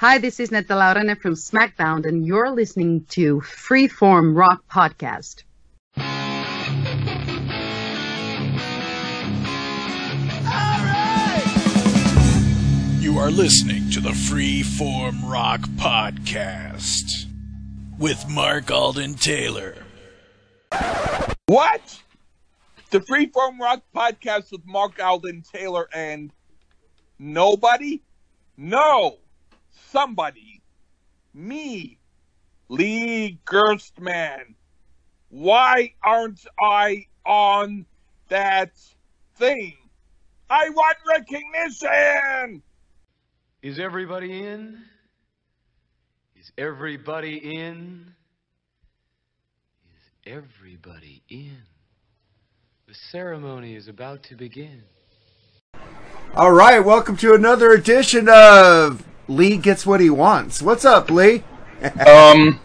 Hi, this is Netta Laurene from SmackDown, and you're listening to Freeform Rock Podcast. You are listening to the Freeform Rock Podcast with Mark Alden Taylor. What? The Freeform Rock Podcast with Mark Alden Taylor and nobody? No, somebody. Me, Lee Gerstmann. Why aren't I on that thing? I want recognition! Is everybody in? Is everybody in? Is everybody in? The ceremony is about to begin. All right, welcome to another edition of Lee Gets What He Wants. What's up, Lee? Um,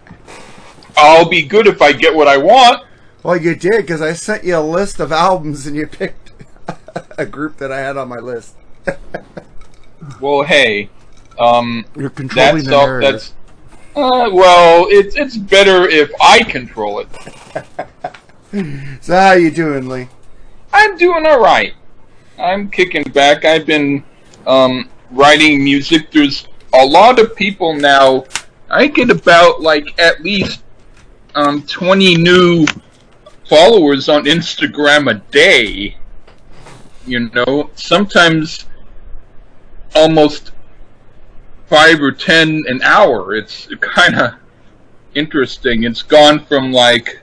I'll be good if I get what I want. Well, you did because I sent you a list of albums and you picked a group that I had on my list. Well, hey, um, You're controlling that's the all, narrative. that's uh, well, it's it's better if I control it. So how you doing, Lee? I'm doing all right. I'm kicking back. I've been um, writing music. There's a lot of people now. I get about like at least um, 20 new followers on Instagram a day. You know, sometimes almost five or ten an hour. It's kind of interesting. It's gone from like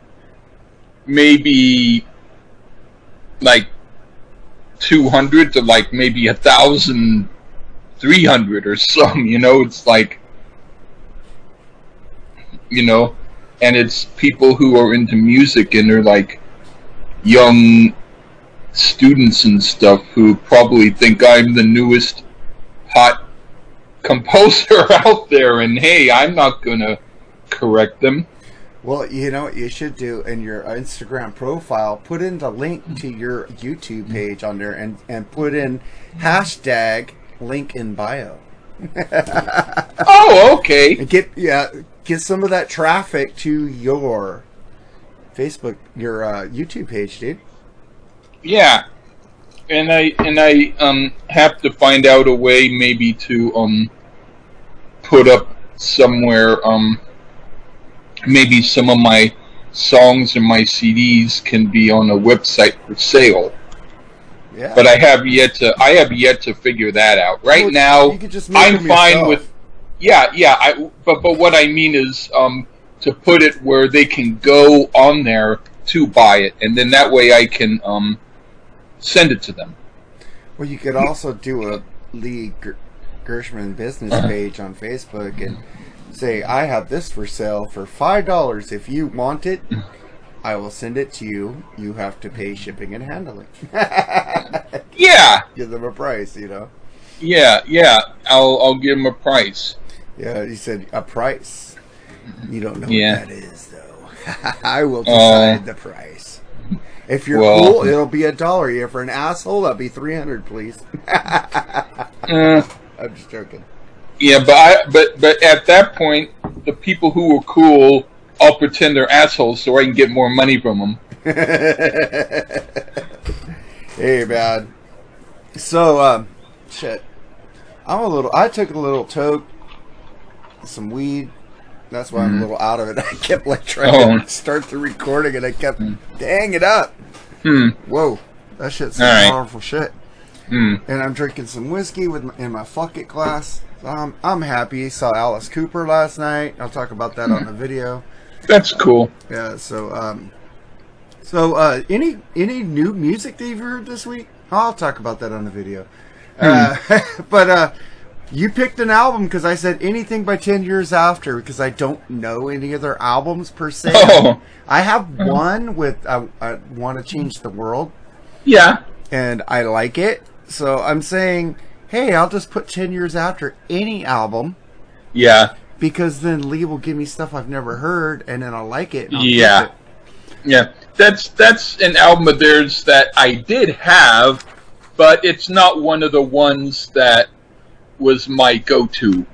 maybe like 200 to like maybe a thousand three hundred or some you know it's like you know and it's people who are into music and they're like young students and stuff who probably think i'm the newest hot composer out there and hey i'm not gonna correct them Well, you know what you should do in your Instagram profile? Put in the link to your YouTube page on there and, and put in hashtag link in bio. oh okay And get yeah, get some of that traffic to your Facebook, your uh, YouTube page, dude. Yeah, and I and I um have to find out a way maybe to um put up somewhere um maybe some of my songs and my CDs can be on a website for sale. Yeah. But I have yet to I have yet to figure that out. Right Well, now you could just make I'm fine yourself. with yeah, yeah, I but but what I mean is um to put it where they can go on there to buy it and then that way I can um send it to them. Well, you could also do a Lee Ger- Gershman business page on Facebook and say, "I have this for sale for five dollars. If you want it, I will send it to you. You have to pay shipping and handling. Yeah, Give them a price, you know." yeah, yeah. I'll I'll give them a price. Yeah, he said a price. You don't know Yeah. what that is, though. I will Uh, decide the price. If you're well- cool, it'll be a dollar. If you're an asshole, that'll be three hundred, please. Uh, I'm just joking. yeah, but I but but at that point, the people who were cool, I'll pretend they're assholes so I can get more money from them. hey, man. So, um, shit. I'm a little. I took a little toke, some weed. That's why I'm a little out of it. I kept like trying Oh. to start the recording, and I kept dang it up. Hmm. Whoa, that shit's some right. powerful shit. Hmm. And I'm drinking some whiskey with my, in my fuck it glass. So I'm I'm happy. Saw Alice Cooper last night. I'll talk about that on the video. That's cool. Yeah. So um, so uh, any any new music that you've heard this week? I'll talk about that on the video. Uh, but uh, you picked an album because I said anything by ten years after because I don't know any other albums per se. Oh. I have one with I, I want to change the world Yeah. and I like it. So I'm saying, hey, I'll just put ten years after any album Yeah. Because then Lee will give me stuff I've never heard and then I'll like it. and I'll Yeah. it. Yeah. That's that's an album of theirs that I did have, but it's not one of the ones that was my go-to.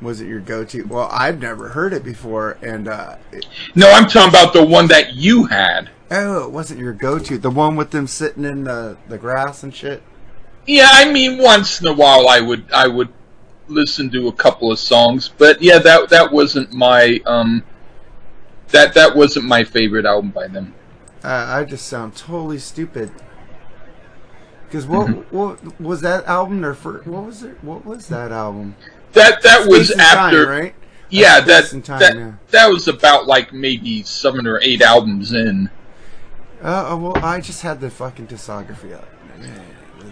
Was it your go-to? Well, I've never heard it before, and uh, it, No, I'm talking about the one that you had. oh, it wasn't your go-to. The one with them sitting in the the grass and shit. Yeah, I mean, once in a while I would I would listen to a couple of songs, but yeah, that that wasn't my um that that wasn't my favorite album by them. Uh, I just sound totally stupid. Because what, what was that album? Their first, what was it? What was that album? That that was Space Time, after right? yeah That's that Time, that yeah. that was about like maybe seven or eight albums in. Uh, well, I just had the fucking discography up. Yeah,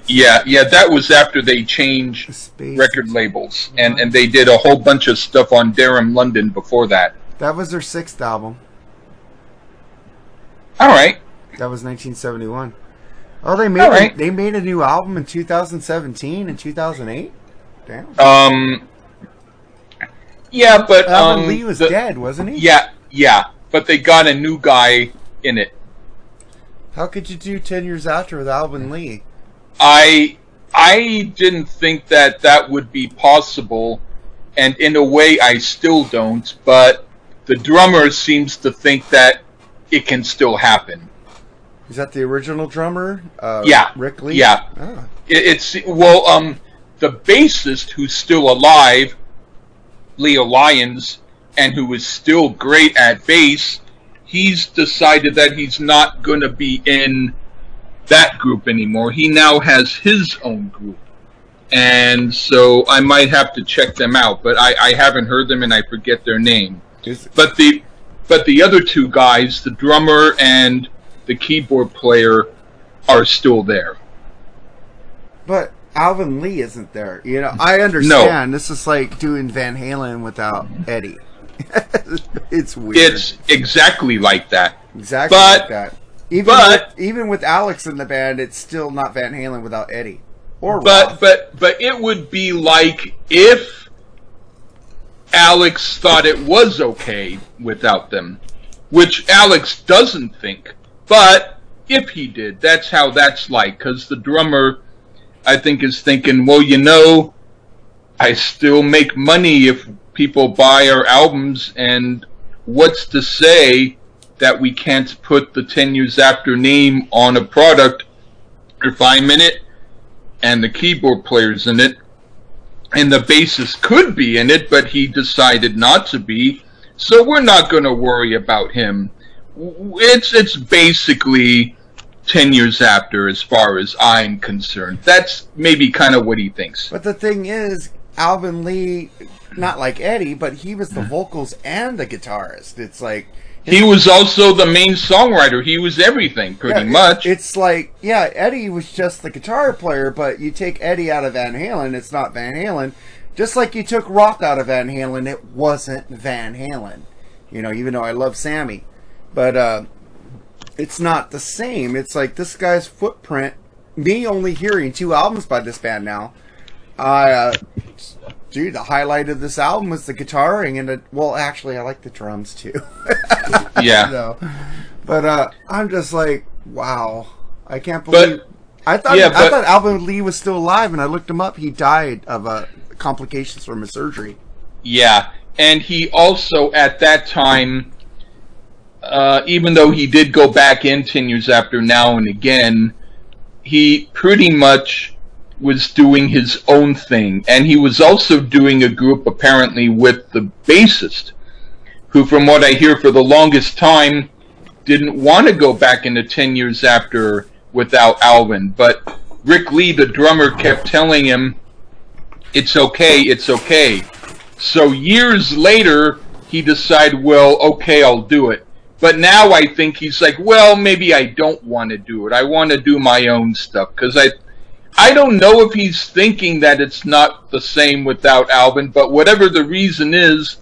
yeah, yeah, that was after they changed record labels and and they did a whole bunch of stuff on Deram London before that. That was their sixth album. All right. That was 1971. Oh, they made a, right. they made a new album in 2017 and 2008. Damn. Um Yeah, but Alvin um, Lee was the- dead, wasn't he? Yeah, yeah, but they got a new guy in it. How could you do 10 years after with Alvin Lee? I I didn't think that that would be possible, and in a way, I still don't. But the drummer seems to think that it can still happen. Is that the original drummer? Uh, Yeah. Ric Lee? Yeah. Ah. It, it's well, um, the bassist who's still alive, Leo Lyons, and who is still great at bass. He's decided that he's not going to be in that group anymore. He now has his own group. And so I might have to check them out, but I, I haven't heard them and I forget their name. But the but the other two guys, the drummer and the keyboard player, are still there. but Alvin Lee isn't there. You know, I understand. No. This is like doing Van Halen without Eddie. it's weird. It's exactly like that. exactly but- like that. Even but- with, even with Alex in the band, it's still not Van Halen without Eddie or But but but it would be like if Alex thought it was okay without them, which Alex doesn't think. But if he did, that's how that's like. Because the drummer, I think, is thinking, well, you know, I still make money if people buy our albums, and what's to say that we can't put the 10 years after name on a product if I'm in it and the keyboard player's in it, and the bassist could be in it, but he decided not to be. So we're not going to worry about him. It's it's basically ten years after, as far as I'm concerned. That's maybe kind of what he thinks. But the thing is, Alvin Lee, not like Eddie, but he was the mm-hmm. vocals and the guitarist. It's like He was also the main songwriter. He was everything, pretty Yeah, much. It's like, yeah, Eddie was just the guitar player, but you take Eddie out of Van Halen, it's not Van Halen. Just like you took Roth out of Van Halen, it wasn't Van Halen. You know, even though I love Sammy. But uh, it's not the same. It's like this guy's footprint, me only hearing two albums by this band now. I, uh, dude, the highlight of this album was the guitaring and the, well, actually, I like the drums too. yeah. No. But uh, I'm just like, wow. I can't But- believe. I thought yeah, I but- thought Alvin Lee was still alive, and I looked him up. He died of uh, complications from a surgery. Yeah, and he also at that time, uh, even though he did go back in ten years after now and again, he pretty much was doing his own thing, and he was also doing a group apparently with the bassist, who, from what I hear, for the longest time, didn't want to go back into ten years after without Alvin, but Ric Lee, the drummer, kept telling him, "It's okay, it's okay." So years later, he decided, well, okay, I'll do it. But now I think he's like, well, maybe I don't want to do it. I want to do my own stuff because I, I don't know if he's thinking that it's not the same without Alvin. But whatever the reason is,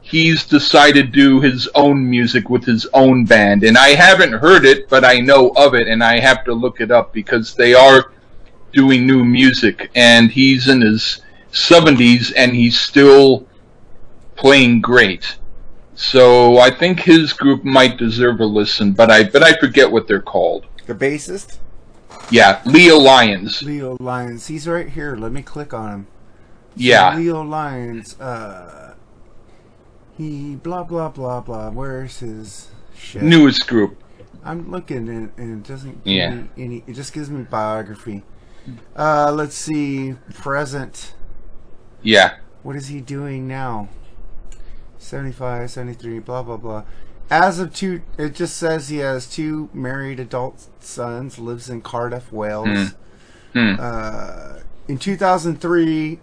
he's decided to do his own music with his own band. And I haven't heard it, but I know of it, and I have to look it up because they are doing new music, and he's in his 70s and he's still playing great. So I think his group might deserve a listen, but I but I forget what they're called. The bassist, Yeah, Leo Lyons. Leo Lyons. He's right here. Let me click on him. Yeah. Leo Lyons. Uh, he blah blah blah blah. Where's his shit? Newest group. I'm looking and, and it doesn't give Yeah. me any. It just gives me biography. Uh, let's see. Present. Yeah. What is he doing now? 75, 73, blah blah blah. As of two, it just says he has two married adult sons. Lives in Cardiff, Wales. Hmm. Uh, in 2003,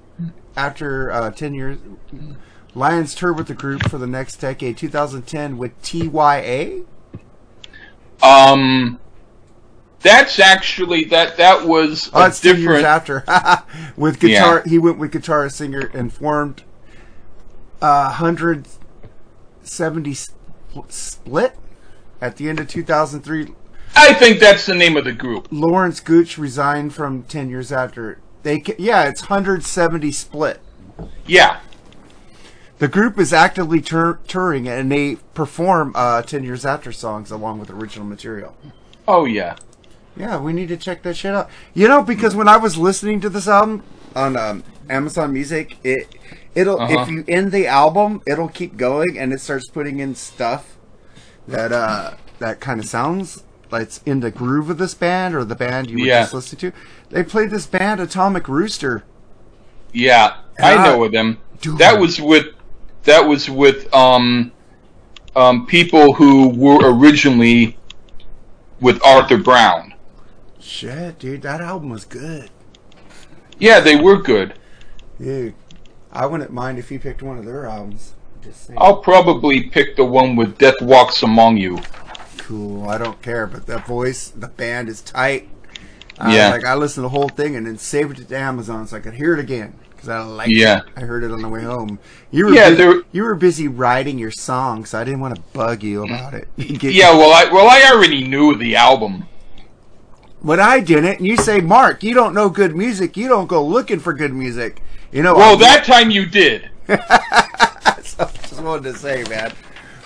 after uh, 10 years, Lyons toured with the group for the next decade. 2010 with TYA. Um, that's actually that that was Oh, a it's two years different. after. with guitar, he went with guitar singer and formed uh, 170 spl- split at the end of 2003. I think that's the name of the group. Lawrence Gooch resigned from 10 years after. They yeah, it's 170 split. Yeah. The group is actively tour- touring and they perform uh, 10 years after songs along with original material. Oh yeah. Yeah, we need to check that shit out. You know, because when I was listening to this album on um, Amazon Music, it it'll Uh-huh. if you end the album, it'll keep going and it starts putting in stuff that uh that kind of sounds like it's in the groove of this band or the band you were Yeah. just listening to. They played this band Atomic Rooster. Yeah. I Ah, know of them. dude. That was with that was with um um people who were originally with Arthur Brown. Shit, dude, that album was good. Yeah, they were good. Dude, I wouldn't mind if you picked one of their albums. Just saying. I'll probably pick the one with Death Walks Among You. cool. I don't care, but the voice, the band is tight. Uh, Yeah. like I listened to the whole thing and then saved it to Amazon so I could hear it again because I like Yeah. it. I heard it on the way home. You were Yeah, busy, there- you were busy writing your song, so I didn't want to bug you about it. Yeah, well I well I already knew the album. But I didn't. And you say, Mark, you don't know good music. You don't go looking for good music. You know. Well, I'm- that time you did. so, just wanted to say, man.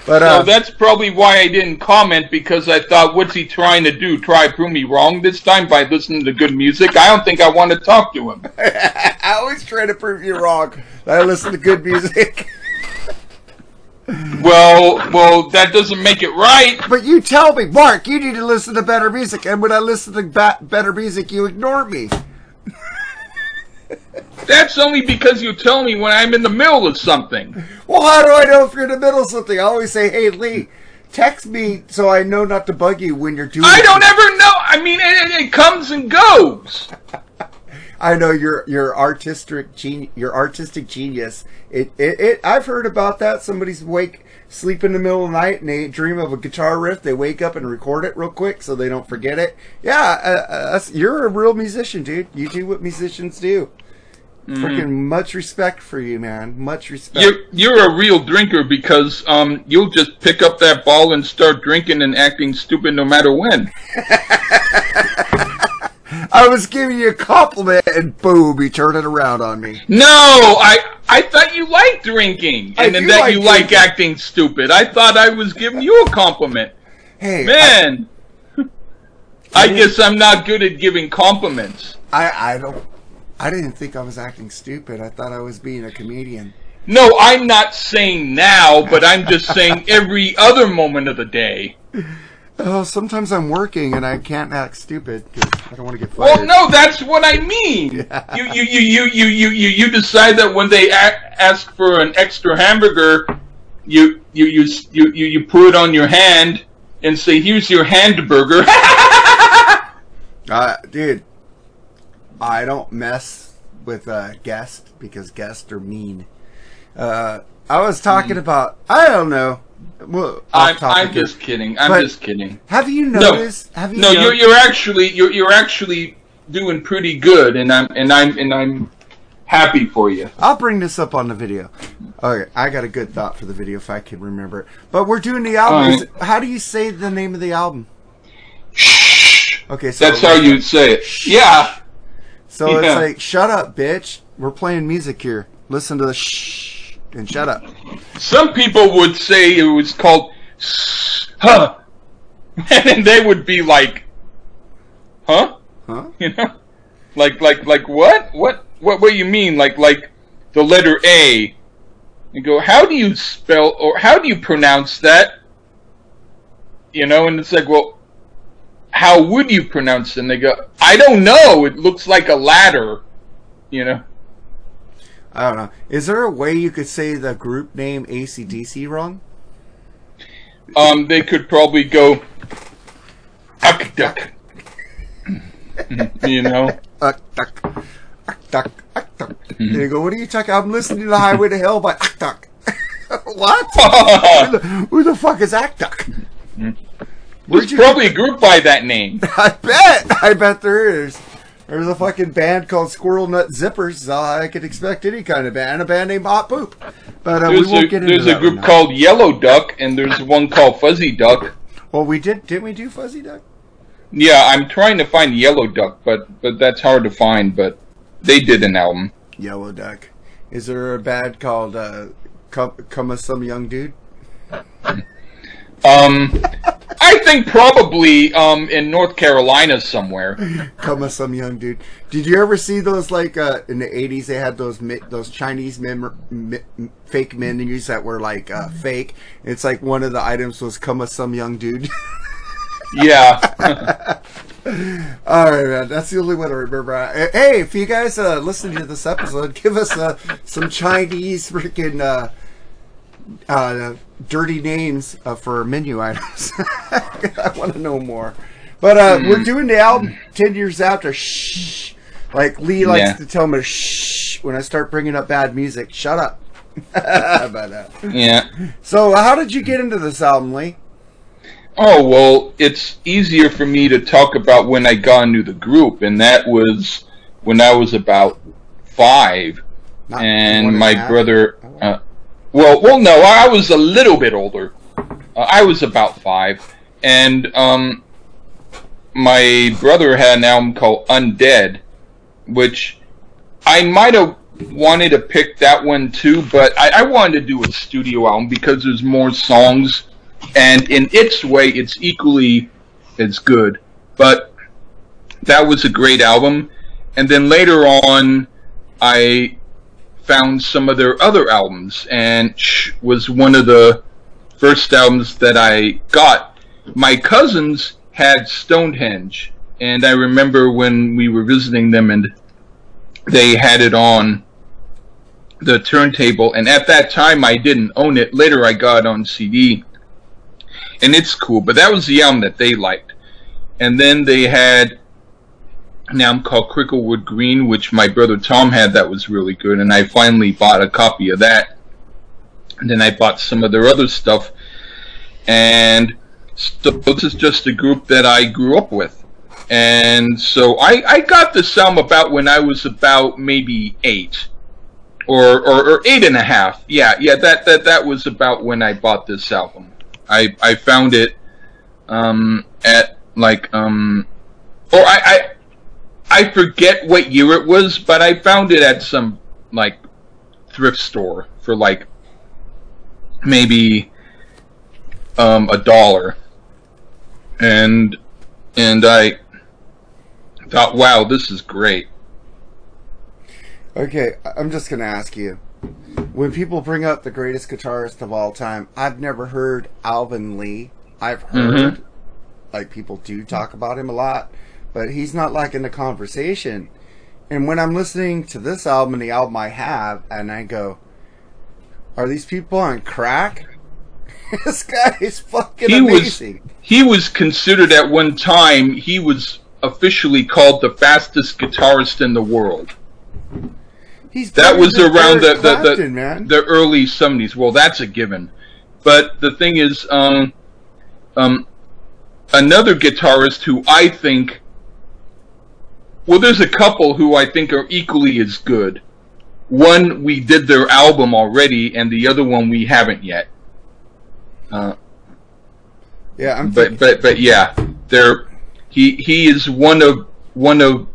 But So uh, that's probably why I didn't comment because I thought, what's he trying to do? Try to prove me wrong this time by listening to good music? I don't think I want to talk to him. I always try to prove you wrong. I listen to good music. Well, well, that doesn't make it right. But you tell me, Mark, you need to listen to better music. And when I listen to ba- better music, you ignore me. That's only because you tell me when I'm in the middle of something. Well, how do I know if you're in the middle of something? I always say, hey, Lee, text me so I know not to bug you when you're doing I don't ever know. I mean, it, it- it comes and goes. I know your your artistic gen- your artistic genius. It, it it I've heard about that. Somebody's wake sleep in the middle of the night and they dream of a guitar riff. They wake up and record it real quick so they don't forget it. Yeah, uh, uh, you're a real musician, dude. You do what musicians do. Freaking much respect for you, man. Much respect. You're you're a real drinker because um you'll just pick up that ball and start drinking and acting stupid no matter when. I was giving you a compliment and boom, you turn it around on me. No, I I thought you liked drinking I and then that like you like acting stupid. I thought I was giving you a compliment. Hey, Man, I guess I'm not good at giving compliments. I, I don't. I didn't think I was acting stupid. I thought I was being a comedian. No, I'm not saying now, but I'm just saying every other moment of the day. Oh, sometimes I'm working and I can't act stupid because I don't want to get fired. Well, no, that's what I mean. You, you, you, you, you, you, you, you decide that when they a- ask for an extra hamburger, you, you, you, you, you, you put it on your hand and say, "Here's your hamburger." Uh, dude, I don't mess with uh, guests because guests are mean. Uh, I was talking about. I don't know. Well. I'm, I'm just kidding. I'm But- just kidding. Have you No, noticed? Have you no, no- you're, you're actually, you're, you're actually doing pretty good, and I'm, and I'm, and I'm happy for you. I'll bring this up on the video. Okay, I got a good thought for the video if I can remember it. But we're doing the album. How do you say the name of the album? Shh. Okay, so That's how you say it. Yeah. So it's like, shut up, bitch. We're playing music here. Listen to the shh and shut up. Some people would say it was called huh. And they would be like huh? Huh? You know? Like like like what? What what what you mean? Like like the letter A. And go, how do you spell or how do you pronounce that? You know, and it's like, well, how would you pronounce it? And they go, I don't know. It looks like a ladder. You know. I don't know. Is there a way you could say the group name ACDC wrong? Um, they could probably go, uck duck. you know. Uck, duck, uck, duck, uck, duck. And you go, what are you talking? I'm listening to the Highway to Hell by Uck Duck. what? who, the, who the fuck is Uck Duck? There's Where'd you probably a group by that name. I bet. I bet there is. There's a fucking band called Squirrel Nut Zippers. Uh, I could expect any kind of band. A band named Hot Poop. But uh, we won't a, get into there's a group right called Yellow Duck, and there's one called Fuzzy Duck. Well, we did. Didn't we do Fuzzy Duck? Yeah, I'm trying to find Yellow Duck, but but that's hard to find. But they did an album. Yellow Duck. Is there a band called uh, Come, Come Some Young Dude? Um, I think probably um in North Carolina somewhere. Come as Some Young Dude. Did you ever see those like uh, in the '80s? They had those those Chinese mem- mi- fake menus that were like uh, fake. It's like one of the items was "Come as Some Young Dude." Yeah, All right, man. That's the only one I remember. Uh, Hey, if you guys uh, listening to this episode, give us uh, some Chinese freaking uh, uh, dirty names uh, for menu items. I want to know more. But uh, we're doing the album ten years after. Shh. Like Lee likes Yeah. to tell me, shh, when I start bringing up bad music. Shut up. but, uh, yeah. so, how did you get into this album, Lee? Oh well, it's easier for me to talk about when I got into the group, and that was when I was about five. Not and my brother. Uh, well, well, no, I was a little bit older. Uh, I was about five, and um, my brother had an album called Undead, which I might have wanted to pick that one too, but I, I wanted to do a studio album because there's more songs, and in its way, it's equally as good. But that was a great album, and then later on, I found some of their other albums, and Shh was one of the first albums that I got. My cousins had Stonehenge, and I remember when we were visiting them, and they had it on the turntable, and at that time I didn't own it. Later I got on CD, and it's cool. But that was the album that they liked, and then they had an album called Cricklewood Green, which my brother Tom had. That was really good, and I finally bought a copy of that. And then I bought some of their other stuff, and so this is just a group that I grew up with. And so I, I got this album about when I was about maybe eight. Or, or, or eight and a half. Yeah, yeah, that, that, that was about when I bought this album. I, I found it, um, at, like, um, or I, I, I forget what year it was, but I found it at some, like, thrift store for, like, maybe, um, a dollar. And, and I thought, wow, this is great. Okay, I'm just gonna ask you. When people bring up the greatest guitarist of all time, I've never heard Alvin Lee. I've heard like people do talk about him a lot, but he's not like in the conversation. And when I'm listening to this album and the album I have, and I go, "Are these people on crack?" this guy is fucking He was- He was considered at one time, he was officially called the fastest guitarist in the world. He's That was around the Eric the, the, the early seventies. Well, that's a given. But the thing is, um, um, another guitarist who I think, well, there's a couple who I think are equally as good. One we did their album already, and the other one we haven't yet. Uh, yeah, I'm but but but yeah, there he he is one of one of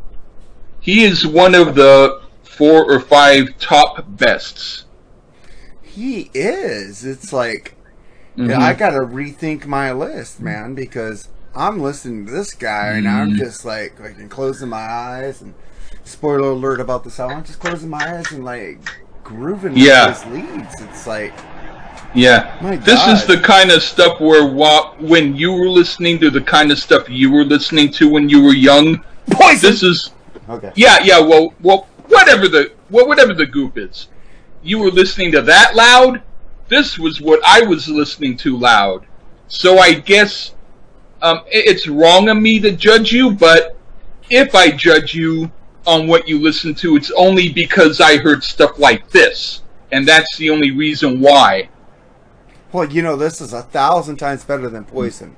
he is one of the four or five top bests. He is. It's like Mhm. yeah, I gotta rethink my list, man, because I'm listening to this guy and I'm Mhm. just like like closing my eyes and spoiler alert about this album. I'm just closing my eyes and like grooving Yeah. with his leads. It's like Yeah. My this is the kind of stuff where wa- when you were listening to the kind of stuff you were listening to when you were young. poison. This is okay. yeah, yeah. Well, well, whatever the well, whatever the group is, you were listening to that loud. This was what I was listening to loud. So I guess um, it's wrong of me to judge you, but if I judge you on what you listen to, it's only because I heard stuff like this, and that's the only reason why. Well, you know, this is a thousand times better than poison.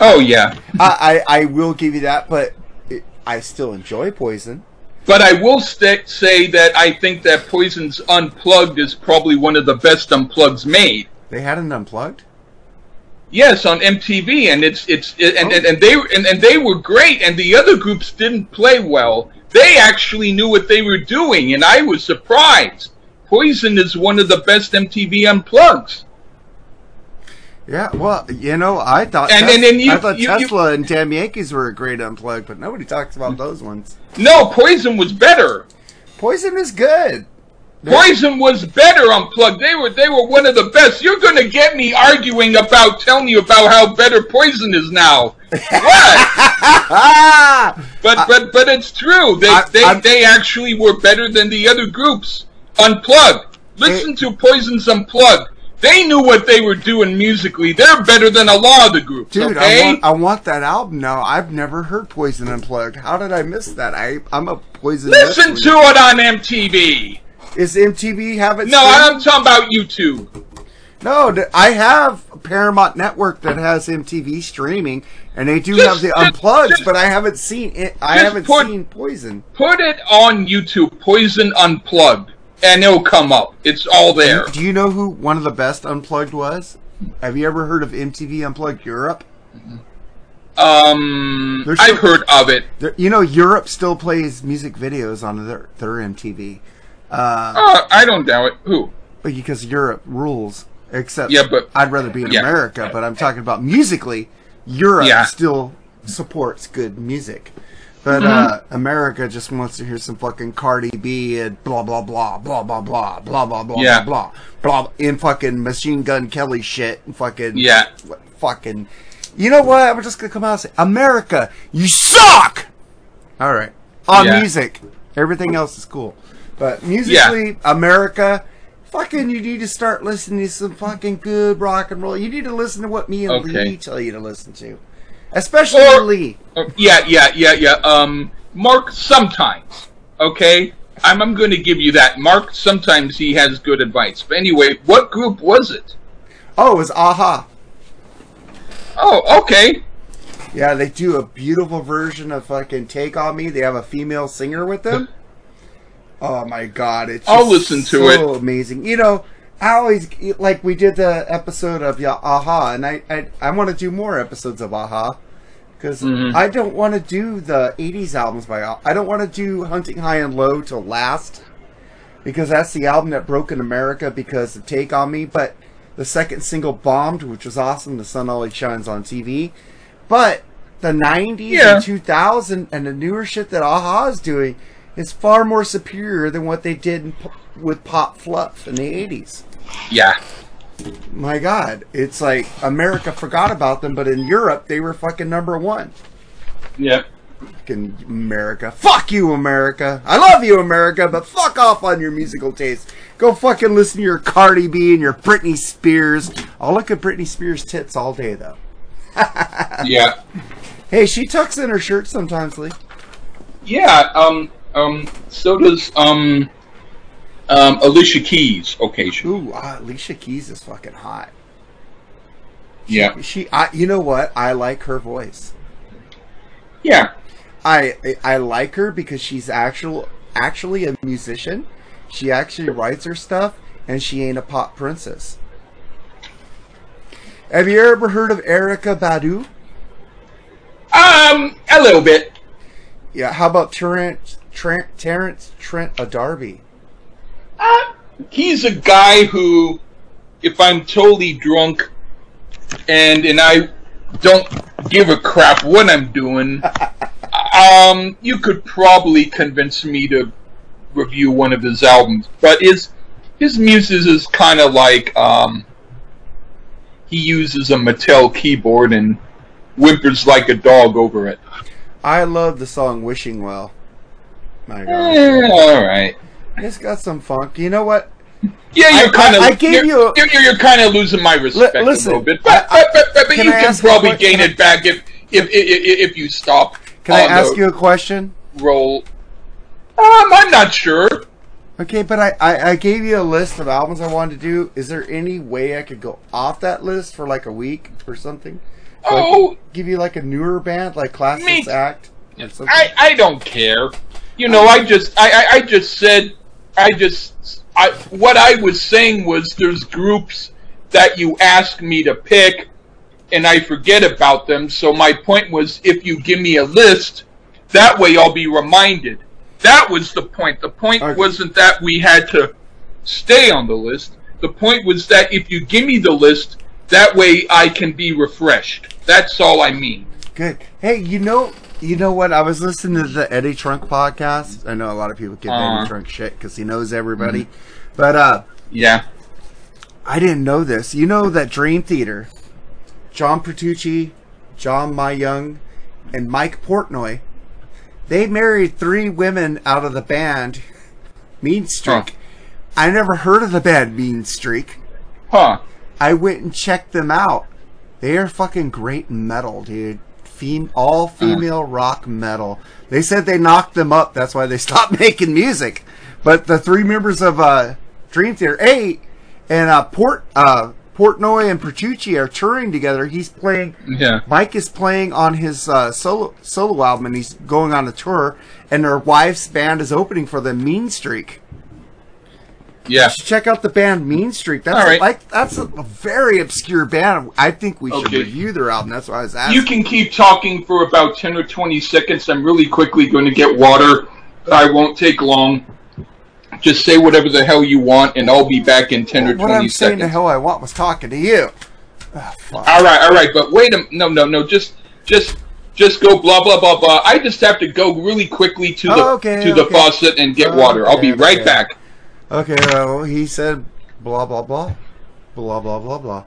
Oh yeah, I, I, I will give you that, but it, I still enjoy poison. but I will st- say that I think that Poison's Unplugged is probably one of the best unplugs made. They had an unplugged. Yes, on MTV, and it's it's it, and, and and they and, and they were great, and the other groups didn't play well. They actually knew what they were doing, and I was surprised. Poison is one of the best MTV unplugs. Yeah, well, you know, I thought And- Tes- and then you- I thought you- you- Tesla and Damn Yankees were a great unplug, but nobody talks about those ones. No, Poison was better. Poison is good. Poison was better unplugged. They were they were one of the best. You're gonna get me arguing about telling you about how better Poison is now. What? But but but it's true. They I- they, I'm- they actually were better than the other groups. Unplugged. Listen to Poison's Unplugged. They knew what they were doing musically. They're better than a lot of the groups. Dude, okay? I want I want that album now. I've never heard Poison Unplugged. How did I miss that? I I'm a Poison. Listen to it on MTV. Is MTV have it? No, streamed? I'm talking about YouTube. No, I have Paramount Network that has MTV streaming, and they do Just- have the just- unplugged, just- but I haven't seen it. I haven't put- seen Poison. Put it on YouTube. Poison Unplugged, and it'll come up. It's all there. Do you know who one of the best unplugged was? Have you ever heard of MTV Unplugged Europe? Um, There's I've heard of it. You know, Europe still plays music videos on their their MTV, uh, Uh, I don't doubt it. Who? because Europe rules. Except, Yeah, but- I'd rather be in yeah. America. But I'm talking about musically, Europe Yeah. still supports good music. But Mm-hmm. uh, America just wants to hear some fucking Cardi B and blah blah blah blah blah blah blah blah blah Yeah. blah blah blah in fucking Machine Gun Kelly shit and fucking Yeah. fucking. You know what? I'm just gonna come out and say, America, you suck. All right, on Yeah. music, everything else is cool, but musically, America. Fucking, you need to start listening to some fucking good rock and roll. You need to listen to what me and Okay. Lee tell you to listen to, especially Or- Lee. Uh, yeah, yeah, yeah, yeah. Um, Mark sometimes. Okay, I'm I'm going to give you that. Mark sometimes he has good advice. But anyway, what group was it? Oh, it was Aha. Oh, okay. Yeah, they do a beautiful version of fucking "Take on Me." They have a female singer with them. Oh my god, it's I'll just listen to so amazing. You know, I always like we did the episode of yeah, Aha, and I I, I want to do more episodes of Aha because Mhm. I don't want to do the '80s albums by I don't want to do Hunting High and Low to last because that's the album that broke in America because of Take on Me. But the second single bombed, which was awesome. The sun always shines on TV. But the '90s Yeah. and 2000 and the newer shit that Aha is doing is far more superior than what they did in, with Pop Fluff in the '80s. Yeah. My God, it's like America forgot about them, but in Europe they were fucking number one. Yep. Fucking America. Fuck you, America. I love you, America, but fuck off on your musical taste. Go fucking listen to your Cardi B and your Britney Spears. I'll look at Britney Spears' tits all day, though. Yeah. Hey, she tucks in her shirt sometimes, Lee. Yeah. Um. Um. So does um. Um. Alicia Keys occasionally. Ooh, uh, Alicia Keys is fucking hot. Yeah. She, I, you know what? I like her voice. Yeah. I, I like her because she's actual, actually a musician. She actually writes her stuff, and she ain't a pop princess. Have you ever heard of Erykah Badu? Um. A little bit. Yeah. How about Terrence Trent, Terrence Trent D'Arby? Uh, he's a guy who, if I'm totally drunk, and and I don't give a crap what I'm doing, um, you could probably convince me to review one of his albums. But his his music is kind of like um, he uses a Mattel keyboard and whimpers like a dog over it. I love the song "Wishing Well." My God, Eh, all right. it's got some funk. You know what? Yeah, you're kind of. I- I gave you're, you a- You're, you're kind of losing my respect listen, a little bit, but I- but, but, but, can you I can ask you probably gain can it back if if, if if if you stop. Can I ask you a question? roll? Um, I'm not sure. Okay, but I, I, I gave you a list of albums I wanted to do. Is there any way I could go off that list for like a week or something? So Oh, give you like a newer band, like Classics Me- Act. I, I don't care. You know, I just I, I, I just said I just I what I was saying was there's groups that you ask me to pick and I forget about them. So my point was if you give me a list, that way I'll be reminded. That was the point. The point Okay. wasn't that we had to stay on the list. The point was that if you give me the list, that way I can be refreshed. That's all I mean. Good. Hey, you know, you know what? I was listening to the Eddie Trunk podcast. I know a lot of people give Uh-huh. Eddie Trunk shit because he knows everybody, but uh, Yeah. I didn't know this. You know that Dream Theater, John Petrucci, John Myung, and Mike Portnoy, they married three women out of the band Mean Streak. Huh. I never heard of the band Mean Streak. Huh. I went and checked them out. They are fucking great metal, dude. Fem- all female rock metal. They said they knocked them up. That's why they stopped making music. But the three members of uh, Dream Theater, eight, and uh, Port uh, Portnoy and Petrucci are touring together. He's playing. Yeah. Mike is playing on his uh, solo solo album, and he's going on a tour. And their wife's band is opening for them, Mean Streak Yeah. check out the band Mean Streak. That's All right. like that's a, very obscure band. I think we should Okay. review their album. That's why I was asking. You can keep talking for about 10 or 20 seconds. I'm really quickly going to get water. I won't take long. Just say whatever the hell you want, and I'll be back in 10 or what 20 I'm saying seconds. the hell I want was talking to you. Ah, fuck. All right, all right, but wait a no, no, no. Just, just, just go blah blah blah blah. I just have to go really quickly to the Oh, okay, to the okay. faucet and get Oh, water. I'll be right back. Okay, well, he said blah blah blah, blah blah blah blah,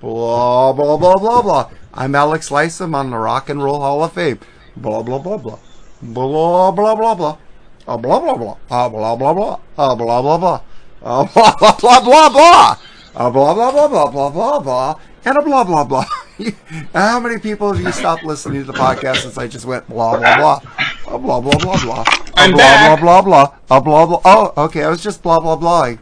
blah blah blah blah blah. I'm Alex Lysum on the Rock and Roll Hall of Fame. Blah blah blah blah, blah blah blah blah. Uh, blah blah blah. Uh, blah blah blah. Uh, blah blah blah. Uh, blah blah blah blah blah. Uh, blah blah blah blah blah blah blah. And a blah blah blah. How many people have you stopped listening to the podcast since I just went blah blah blah? Blah blah blah blah. I'm blah blah blah blah. Uh, blah blah. Oh, okay. I was just blah blah blahing.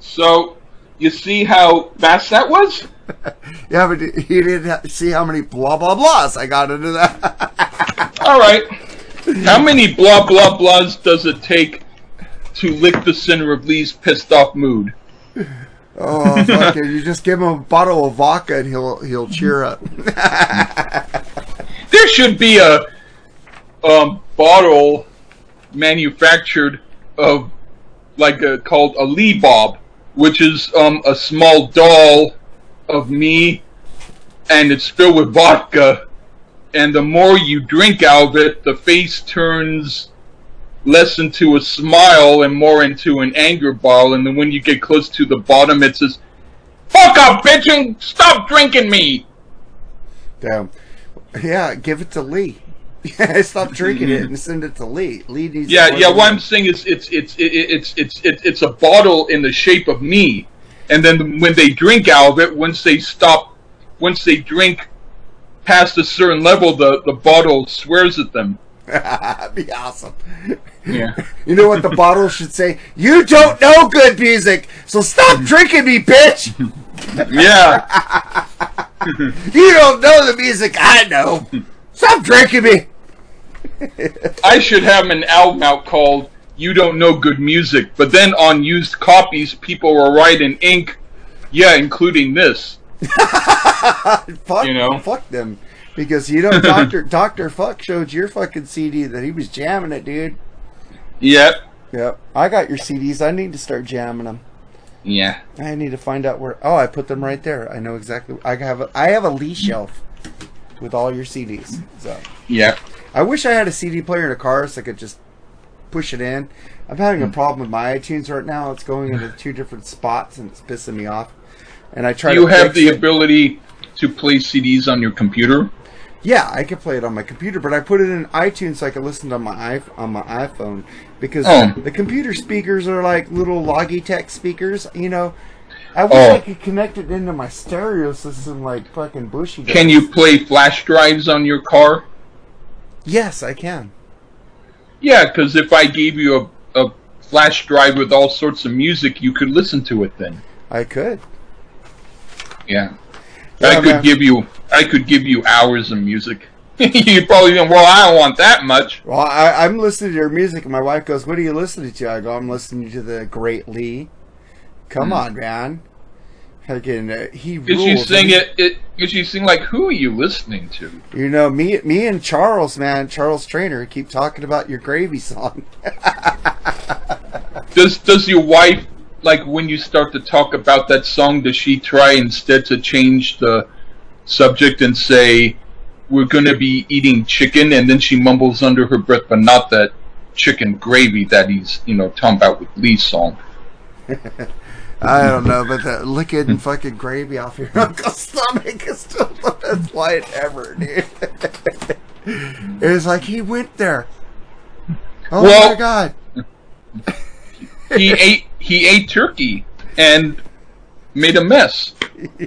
So, you see how fast that was? Yeah, but you didn't see how many blah blah blahs I got into that. All right. How many blah blah blahs does it take to lick the center of Lee's pissed off mood? Oh, fuck it. You just give him a bottle of vodka and he'll he'll cheer up. There should be a um, bottle manufactured of like a, called a Lee Bob, which is um, a small doll of me, and it's filled with vodka. And the more you drink out of it, the face turns less into a smile and more into an anger ball. And then when you get close to the bottom, it says, "Fuck up, bitch, and stop drinking me." Damn. Yeah, give it to Lee. Yeah, Stop drinking it and send it to Lee. Lee needs. Yeah, yeah. What. I'm saying is, it's it's it, it's it's it's it's a bottle in the shape of me, and then when they drink out of it, once they stop, once they drink past a certain level, the the bottle swears at them. That'd be awesome. Yeah. You know what the bottle should say? You don't know good music, so stop drinking me, bitch. yeah. You don't know the music I know. Stop drinking me. I should have an album out called "You Don't Know Good Music," but then on used copies, people were writing ink. Yeah, including this. Fuck, You know? fuck them. Because you know, Doctor Doctor Fuck showed your fucking CD that he was jamming it, dude. Yep. Yep. I got your CDs. I need to start jamming them. Yeah. I need to find out where. Oh, I put them right there. I know exactly. I have a. I have a Lee shelf with all your CDs. So Yep. I wish I had a CD player in a car so I could just push it in. I'm having a hmm. problem with my iTunes right now. It's going into two different spots and it's pissing me off. And I try Do you to have the it. ability to play CDs on your computer? Yeah, I can play it on my computer, but I put it in iTunes so I can listen to my on my iPhone because Oh. the computer speakers are like little Logitech speakers. You know, I wish Oh. I could connect it into my stereo system like fucking Bushy. Does. Can you play flash drives on your car? Yes, I can. Yeah, because if I gave you a, a flash drive with all sorts of music, you could listen to it then. I could. Yeah. Yeah, I could man. give you I could give you hours of music. you probably think, well, I don't want that much. Well, I, I'm listening to your music, and my wife goes, "What are you listening to?" I go, "I'm listening to the Great Lee." Come on, man. Again, uh, he Did rules. you sing it, it? Did you sing like who are you listening to? You know, me, me and Charles, man, Charles Trainer, keep talking about your gravy song. Does Does your wife like when you start to talk about that song? Does she try instead to change the subject and say we're going to be eating chicken, and then she mumbles under her breath, but not that chicken gravy that he's you know talking about with Lee's song. I don't know, but the licking fucking gravy off your uncle's stomach is still the best line ever, dude. it was like he went there. Oh Well- my god. He ate he ate turkey and made a mess.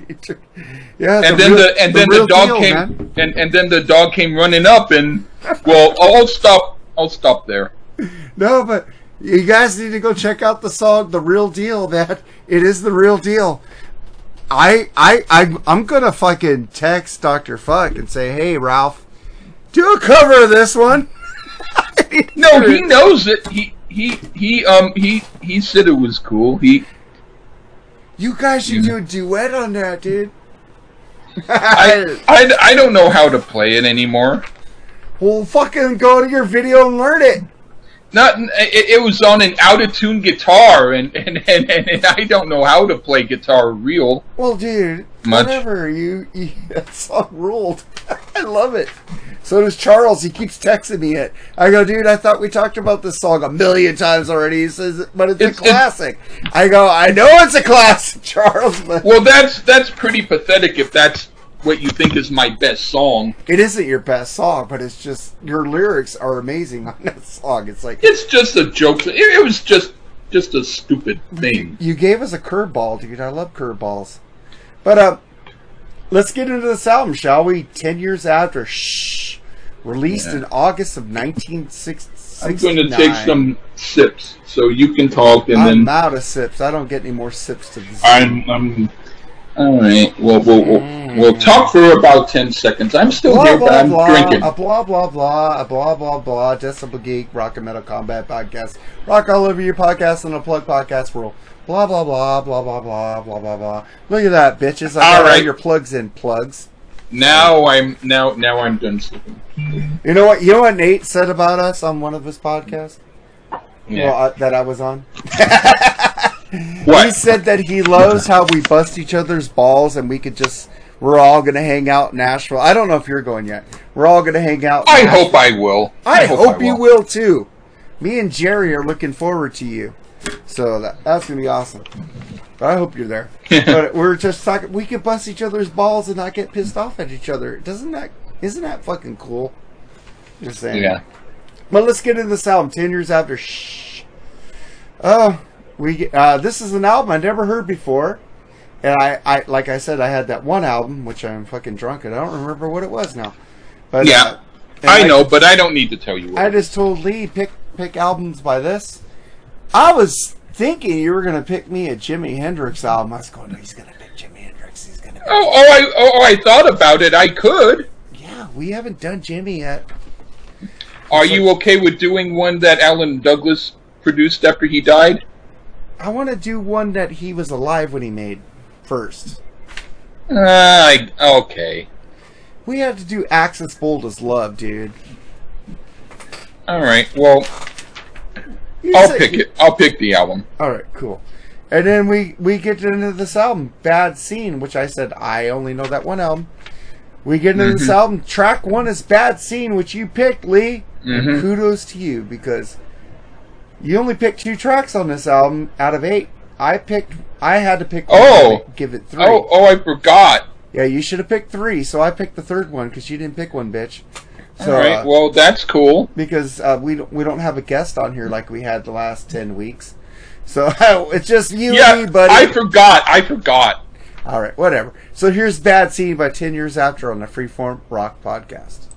yeah, and then real- the and then the dog deal, came man. and and then the dog came running up and well I'll stop I'll stop there. No, but you guys need to go check out the song "The Real Deal." Man, it is the real deal. I I I'm, I'm gonna fucking text Doctor Fuck and say, "Hey, Ralph, do a cover of this one." No, he knows it. He he he um he he said it was cool. He You guys should do a duet on that, dude. I, I I don't know how to play it anymore. well, fucking go to your video and learn it. Not it, it was on an out of tune guitar and and, and and I don't know how to play guitar real. Well, dude, Much. whatever. You, you that song ruled. I love it. So does Charles. He keeps texting me it. I go, dude. I thought we talked about this song a million times already. He says, but it's, It's- a classic. I go, I know it's a classic, Charles. Well, that's that's pretty pathetic if that's what you think is my best song. it isn't your best song, but it's just your lyrics are amazing on that song. It's like It's just a joke. It, it was just just a stupid thing. you gave us a curveball, dude. I love curveballs. But uh, let's get into this album, shall we? Ten years after, shh, released Yeah. in August of 1969. I'm going to take some sips so you can talk and then I'm out of sips. I don't get any more sips to this. I'm I'm. All right. Well, we'll we'll, we'll talk for about ten seconds. I'm still blah here, but I'm blah, drinking. a blah blah blah, a blah blah blah. Decibel Geek, Rock and Metal Combat Podcast, Rock all over your podcast and a plug podcast world. Blah blah blah blah blah blah blah blah blah. Look at that, bitches! I got All all right. your plugs in plugs. Now I'm now now I'm done sleeping. You know what? You know what Nate said about us on one of his podcasts. Yeah. Well, uh, that I was on. He said that he loves how we bust each other's balls and we could just. We're all gonna hang out in Nashville. I don't know if you're going yet. We're all gonna hang out. in I Nashville. hope I will. I, hope, you will too. Me and Jerry are looking forward to you. So that, that's gonna be awesome. I hope you're there. but we're just talking. We could bust each other's balls and not get pissed off at each other. Doesn't that? Isn't that fucking cool? Just saying. Yeah. But let's get into this album. Ten years after. Shh. Oh, we. Uh, this is an album I never heard before. And I, I, like I said, I had that one album, which I'm fucking drunk, and I don't remember what it was now. But Yeah. uh, I know, but I don't need to tell you. What. I just told Lee pick pick albums by this. I was thinking you were gonna pick me a Jimi Hendrix album. I was going, he's gonna pick Jimi Hendrix. He's gonna. Oh, oh, I, oh, I thought about it. I could. Yeah, we haven't done Jimi yet. Are you okay with doing one that Alan Douglas produced after he died? I want to do one that he was alive when he made first. Uh, okay. We have to do Axis Bold as Love, dude. All right. Well, You I'll said- pick it. I'll pick the album. All right, cool. And then we we get into this album, Bad Scene, which I said I only know that one album. We get into this Mhm. album. Track one is Bad Scene, which you picked, Lee. Mhm. kudos to you because You only picked two tracks on this album out of eight. I picked. I had to pick. Oh. give it three. Oh, oh, I forgot. Yeah, you should have picked three. So I picked the third one because you didn't pick one, bitch. So, All right. uh, Well, that's cool. because uh, we don't, we don't have a guest on here like we had the last ten weeks. So it's just you Yeah, and me, buddy. I forgot. I forgot. All right, whatever. So here's Bad Scene by Ten Years After on the Freeform Rock Podcast.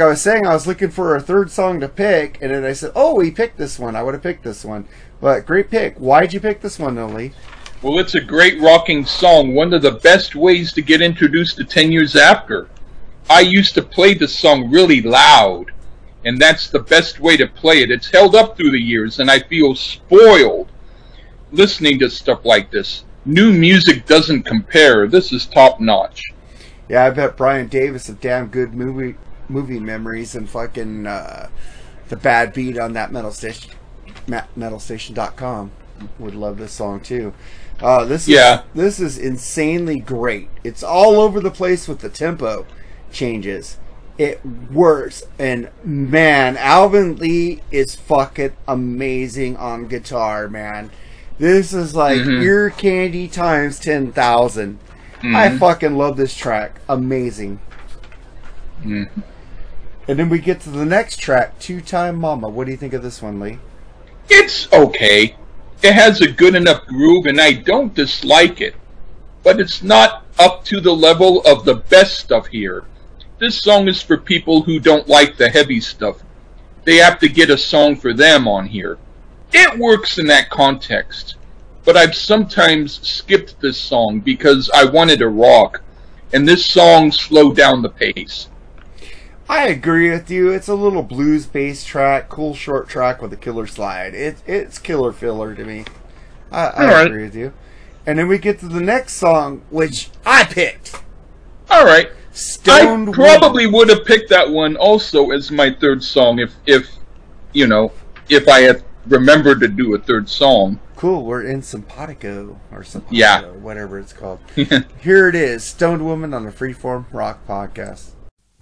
Like I was saying, I was looking for a third song to pick, and then I said, "Oh, we picked this one. I would have picked this one." But great pick. Why'd you pick this one, though, Lee? Well, it's a great rocking song. One of the best ways to get introduced to Ten Years After. I used to play this song really loud, and that's the best way to play it. It's held up through the years, and I feel spoiled listening to stuff like this. New music doesn't compare. This is top notch. Yeah, I bet Brian Davis of Damn Good Movie Movie Memories and fucking uh, the Bad Beat on that metal station, metalstation.com would love this song too. Uh, this is, Yeah. this is insanely great. It's all over the place with the tempo changes. It works, and man, Alvin Lee is fucking amazing on guitar, man. This is like Mhm. ear candy times ten thousand. I Mhm. fucking love this track. Amazing. Mhm. And then we get to the next track, Two Time Mama. What do you think of this one, Lee? It's okay. It has a good enough groove, and I don't dislike it. But it's not up to the level of the best stuff here. This song is for people who don't like the heavy stuff. They have to get a song for them on here. It works in that context. But I've sometimes skipped this song because I wanted a rock, and this song slowed down the pace. I agree with you. It's a little blues based track, cool short track with a killer slide. It, it's killer filler to me. I, I Alright. agree with you. And then we get to the next song, which I picked. Alright. Stoned I probably would have picked that one also as my third song if, if you know, if I had remembered to do a third song. Cool, we're in Simpatico or Simpatico, Yeah. whatever it's called. Here it is, Stoned Woman on the Freeform Rock Podcast.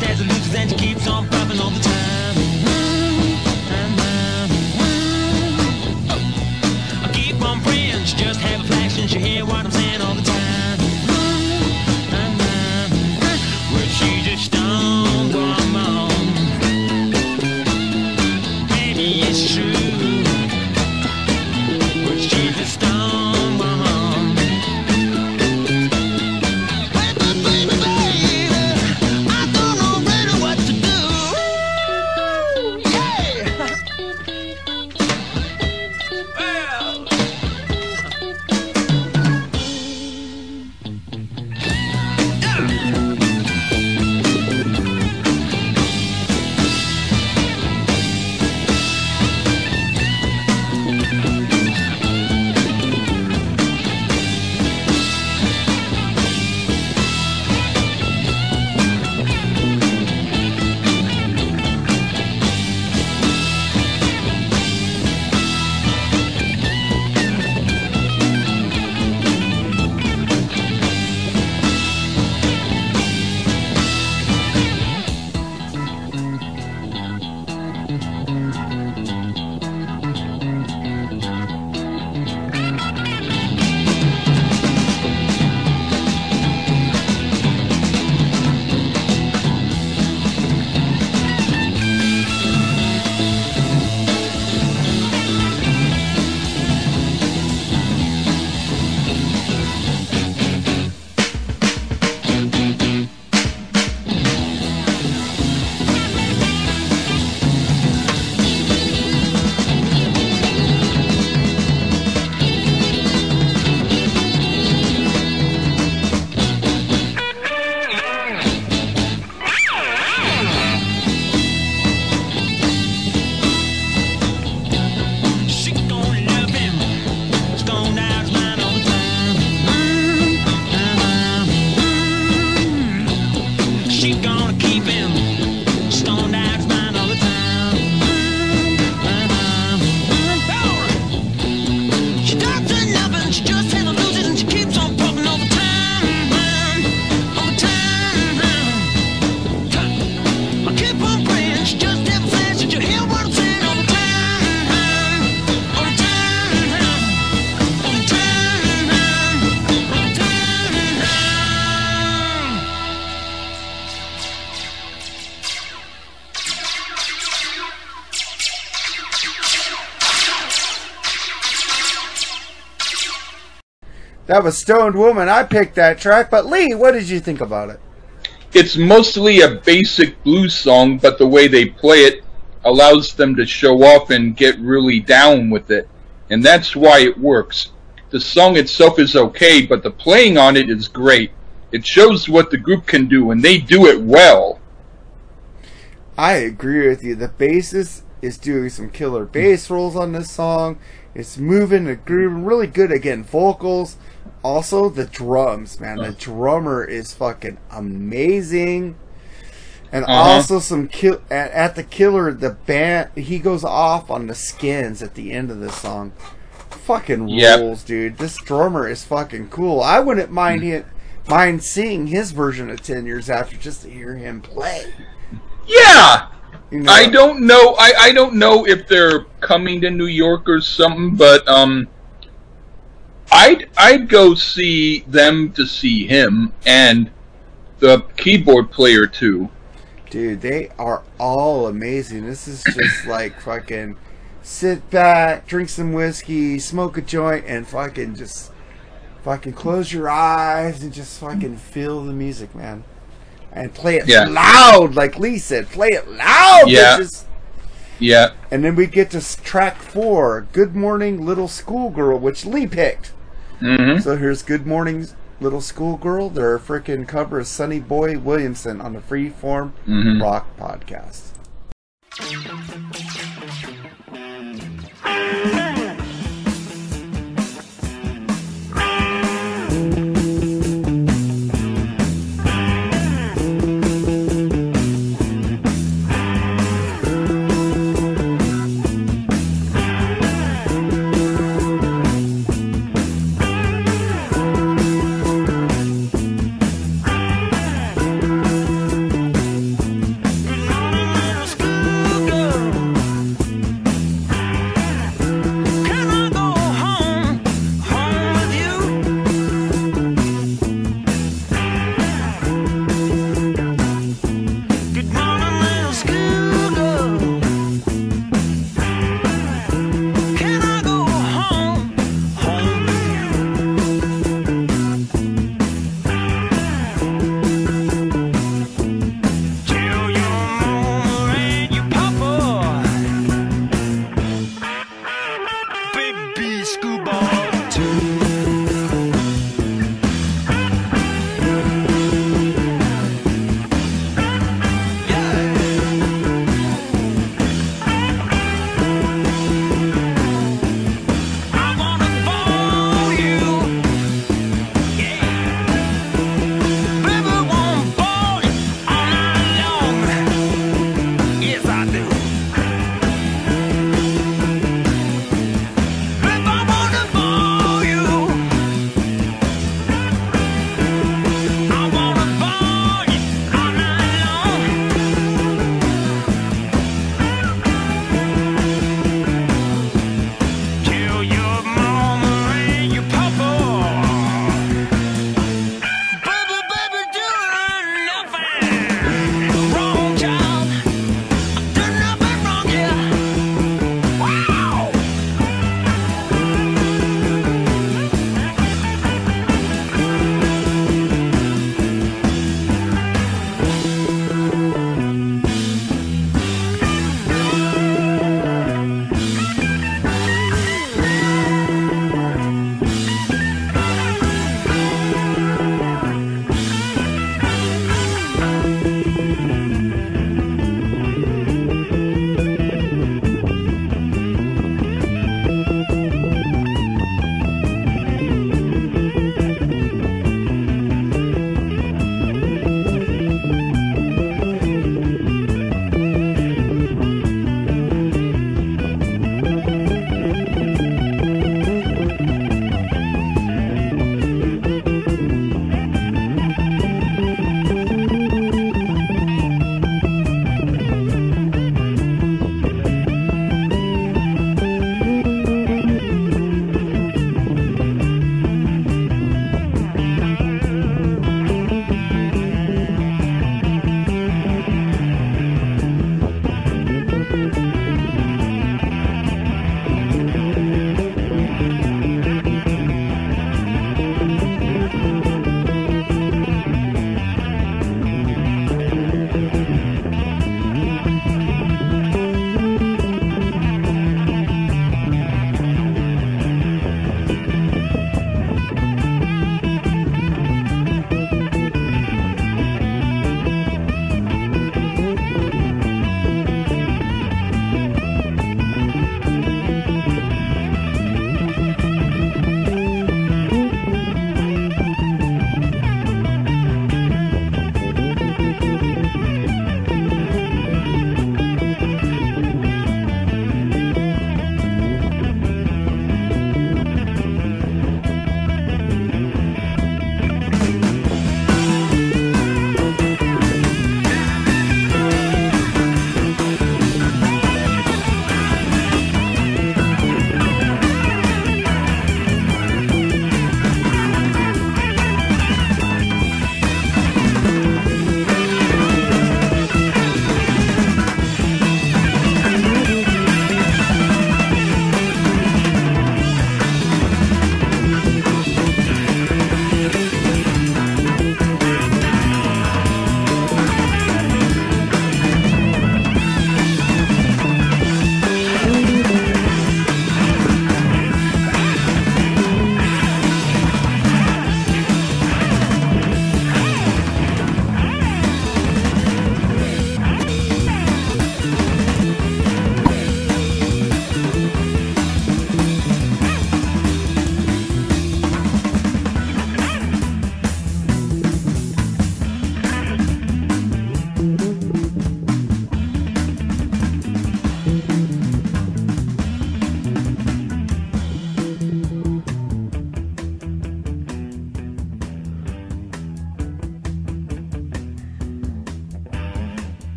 she just has and she keeps on popping all the That was Stoned Woman. I picked that track, but Lee, what did you think about it? It's mostly a basic blues song, but the way they play it allows them to show off and get really down with it. And that's why it works. The song itself is okay, but the playing on it is great. It shows what the group can do, and they do it well. I agree with you. The bassist is doing some killer bass rolls on this song. It's moving and grooving, really good again. Vocals, Also, the drums, man. The drummer is fucking amazing. And Uh-huh. also some kill at, at the killer. The band he goes off on the skins at the end of this song. Fucking Yep. rules, dude. This drummer is fucking cool. I wouldn't mind Mm. it, mind seeing his version of Ten Years After just to hear him play. Yeah, You know? I don't know. I, I don't know if they're coming to New York or something, but um, I'd I'd go see them to see him and the keyboard player too. Dude, they are all amazing. This is just like fucking sit back, drink some whiskey, smoke a joint, and fucking just fucking close your eyes and just fucking feel the music, man. And play it Yeah. loud, like Lee said. Play it loud, Yeah. bitches. Yeah, And then we get to track four, Good Morning Little Schoolgirl, which Lee picked. Hmm So here's Good Morning Little Schoolgirl, their freaking cover of Sonny Boy Williamson on the Freeform Mhm. Rock Podcast.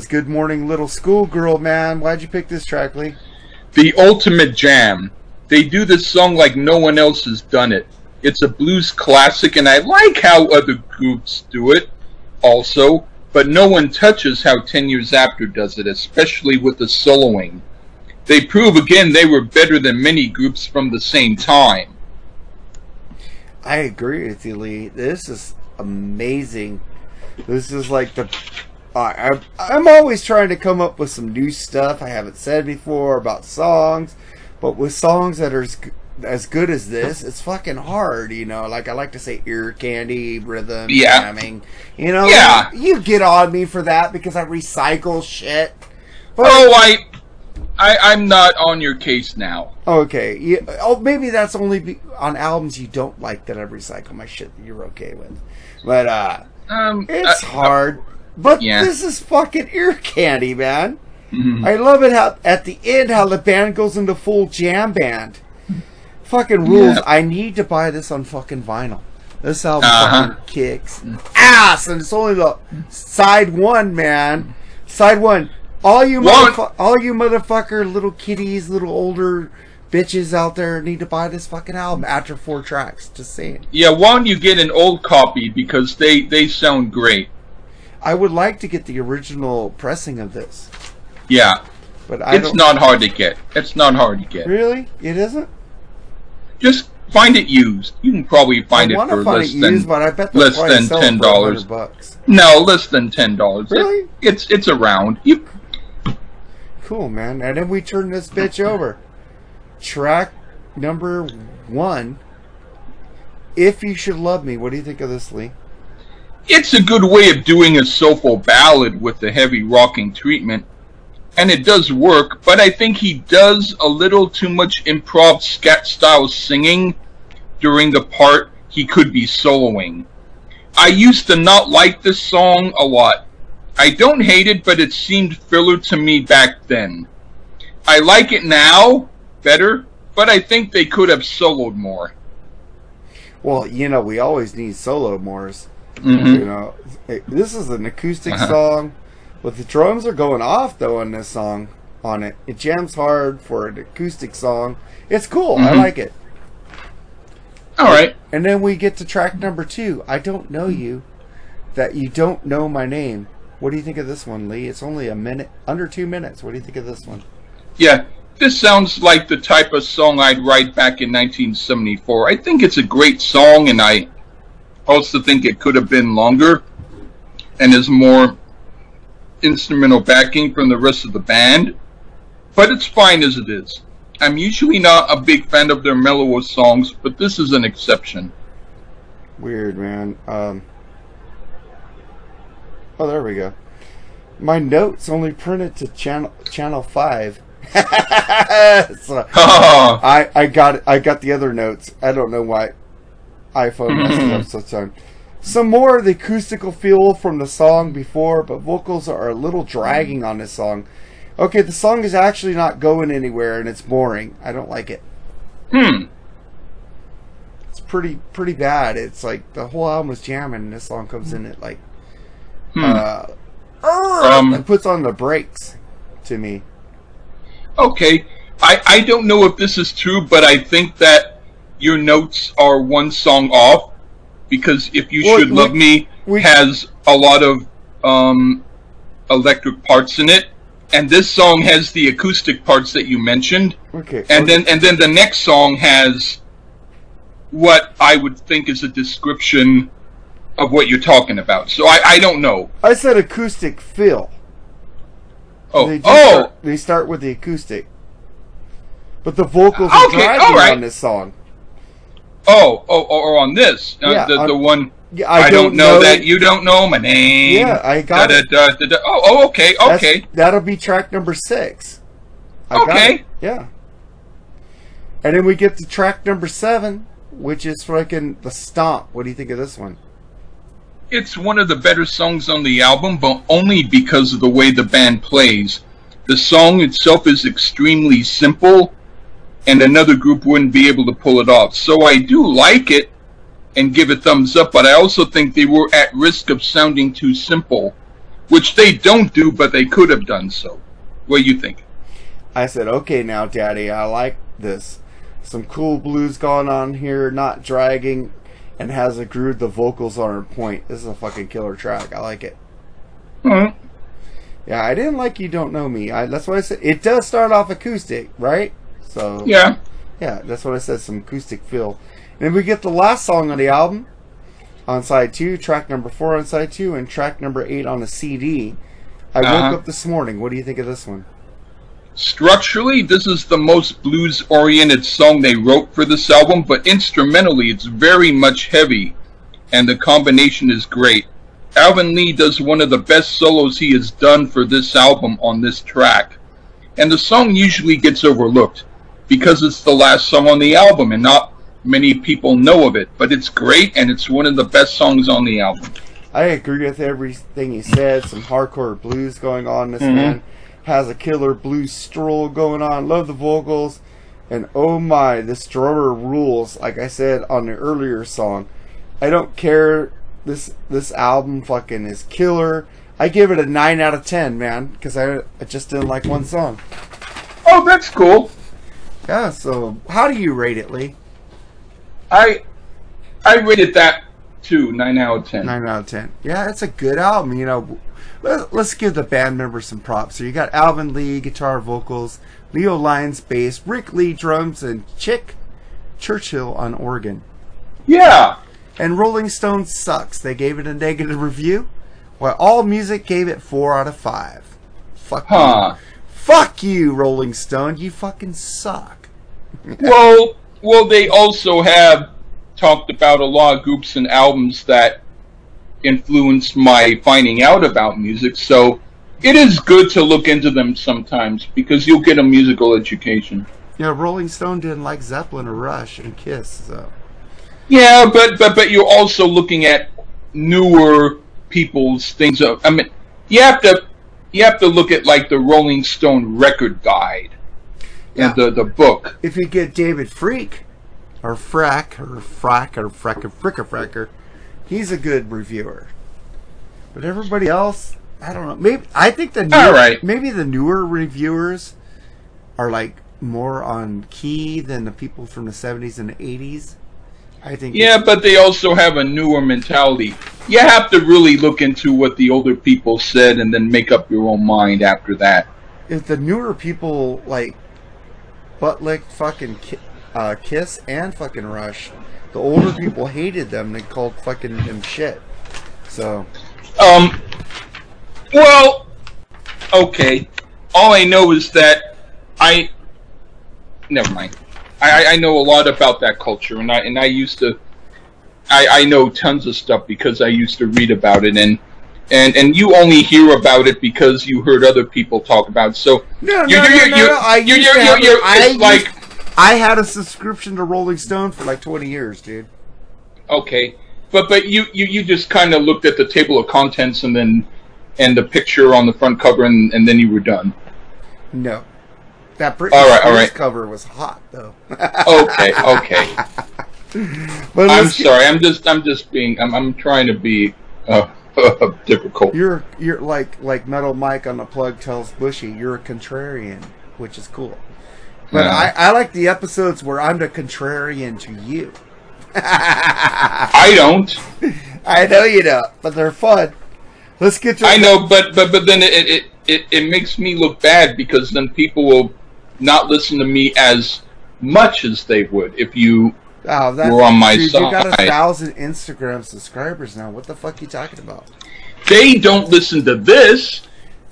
Was Good Morning Little Schoolgirl, man. Why'd you pick this track, Lee? The ultimate jam. They do this song like no one else has done it. It's a blues classic, and I like how other groups do it also, but no one touches how 10 Years After does it, especially with the soloing. They prove again they were better than many groups from the same time. I agree with you, Lee. This is amazing. This is like the. I I- I'm always trying to come up with some new stuff I haven't said before about songs, but with songs that are as, as good as this, it's fucking hard, you know. Like I like to say, ear candy, rhythm, Yeah. jamming. You know, Yeah. you get on me for that because I recycle shit. But Oh, I, I, I'm not on your case now. Okay. Yeah, oh, maybe that's only be, on albums you don't like that I recycle my shit that you're okay with. But uh Um, it's uh, hard. But yeah. this is fucking ear candy, man. mhm. I love it how at the end how the band goes into full jam band. Fucking rules. Yeah. I need to buy this on fucking vinyl. This album Uh-huh. fucking kicks ass, and it's only the side one, man. Side one. All you One- motherfu- all you motherfucker little kiddies, little older bitches out there need to buy this fucking album after four tracks. Just saying. Yeah, why don't you get an old copy because they they sound great. I would like to get the original pressing of this, Yeah, but I it's don't. hard to get. It's not hard to get. Really, it isn't. Just find it used. You can probably find I it for find less it than used, but I bet less than it $10. bucks. no less than ten dollars. Really? it's it's around. You Cool, man. And then we turn this bitch over. Track number one. If you should love me, what do you think of this, Lee? It's a good way of doing a soulful ballad with the heavy rocking treatment, and it does work. But I think he does a little too much improv scat style singing during the part he could be soloing. I used to not like this song a lot. I don't hate it, but it seemed filler to me back then. I like it now better, but I think they could have soloed more. Well, you know, we always need solo mores. Mhm. You know, It- this is an acoustic Uh-huh. song, but the drums are going off though on this song. On it, it jams hard for an acoustic song. It's cool. I Mhm. like it. All right. And then we get to track number two. I don't know you, that you don't know my name. What do you think of this one, Lee? It's only a minute, under two minutes. What do you think of this one? Yeah, this sounds like the type of song I'd write back in 1974. I think it's a great song, and I also think it could have been longer and is more instrumental backing from the rest of the band. But it's fine as it is. I'm usually not a big fan of their mellower songs, but this is an exception. Weird, man. Um, oh, there we go. My notes only printed to channel channel five. so Oh, I I got I got the other notes. I don't know why iPhone messes up sometimes. Some more of the acoustical feel from the song before, but vocals are a little dragging on this song. Okay, the song is actually not going anywhere and it's boring. I don't like it. hmm. It's pretty pretty bad. It's like the whole album is jamming and this song comes in at like hmm. uh Um, it puts on the brakes to me. Okay, I, I don't know if this is true, but I think that your notes are one song off because if you Well, should we- love me we- has a lot of um, electric parts in it, and this song has the acoustic parts that you mentioned, Okay. and then and then the next song has what I would think is a description of what you're talking about. So I, I don't know. I said acoustic feel. Oh They oh start, they start with the acoustic. But the vocals are Okay, dragging alright. on this song. Oh oh or on this uh, Yeah, the on- the one. Yeah, I, don't, know, know, that you don't know my name. Yeah, I got da, it. Da, da. Oh, oh, okay, That's- okay. That'll be track number six. I Okay. Yeah. And then we get to track number seven, which is fucking the stomp. What do you think of this one? It's one of the better songs on the album, but only because of the way the band plays. The song itself is extremely simple, and another group wouldn't be able to pull it off. So I do like it and give it thumbs up, but I also think they were at risk of sounding too simple. which they don't do, but they could have done so. What do you think? I said, okay, now, Daddy, I like this. Some cool blues going on here, not dragging, and has a groove. The vocals are on point. This is a fucking killer track. I like it. Hmm. Yeah, I didn't like You Don't Know Me. I, that's why I said. It does start off acoustic, right? So Yeah. yeah, that's what I said. Some acoustic feel. And then we get the last song on the album on side two, track number four on side two, and track number eight on the CD. I Uh-huh. woke up this morning. What do you think of this one? Structurally, this is the most blues oriented song they wrote for this album, but instrumentally, it's very much heavy, and the combination is great. Alvin Lee does one of the best solos he has done for this album on this track. And the song usually gets overlooked because it's the last song on the album and not many people know of it, but it's great and it's one of the best songs on the album. I agree with everything he said. Some hardcore blues going on. This Mhm. man has a killer blues stroll going on. Love the vocals. And oh my, this drummer rules. Like I said on the earlier song, I don't care. This this album fucking is killer. I give it a nine out of ten, man, because I, I just didn't like one song. Oh, that's cool. Yeah. So how do you rate it, Lee? I I rated that too, nine out of ten. Nine out of ten. Yeah, it's a good album. You know, let, let's give the band members some props. So you got Alvin Lee guitar, vocals, Leo Lyons bass, Ric Lee drums, and Chick Churchill on organ. Yeah. And Rolling Stone sucks. They gave it a negative review. While All Music gave it four out of five. Fuck Huh. you. Fuck you, Rolling Stone. You fucking suck. Well, well, they also have talked about a lot of groups and albums that influenced my finding out about music. So it is good to look into them sometimes because you'll get a musical education. You know, Rolling Stone didn't like Zeppelin or Rush and Kiss, so. Yeah, but but but you're also looking at newer people's things. Of, I mean, you have to you have to look at like the Rolling Stone record guide Yeah. and the the book. if you get David Freak or Frack or Frack or Fracker Fricker Fracker, he's a good reviewer. But everybody else, I don't know. Maybe I think the newer, All right. maybe the newer reviewers are like more on key than the people from the seventies and the eighties. I think Yeah, but they also have a newer mentality. You have to really look into what the older people said and then make up your own mind after that. if the newer people like butt lick fucking ki- uh, Kiss and fucking Rush, the older people hated them. They called fucking them shit. So Um, well, okay. All I know is that I. Never mind. I, I- I know a lot about that culture, and I and I used to. I, I know tons of stuff because I used to read about it, and and and you only hear about it because you heard other people talk about. It. So No, no, you're, no, you're, no, you're, no, I you're, you're, you're, you're- I like I had a subscription to Rolling Stone for like 20 years, dude. Okay, but but you you, you just kind of looked at the table of contents and then and the picture on the front cover and, and then you were done. No. That Britney All right, all right. cover was hot, though. Okay, okay. I'm sorry. I'm just I'm just being I'm I'm trying to be uh, difficult. You're you're like like Metal Mike on the plug tells Bushy, you're a contrarian, which is cool. But Yeah. I, I like the episodes where I'm the contrarian to you. I don't. I know you don't, but they're fun. Let's get to I know, but but but then it it, it it makes me look bad because then people will not listen to me as much as they would if you Oh, that, We're on my dude, You got a thousand Instagram subscribers now. What the fuck are you talking about? they don't listen to this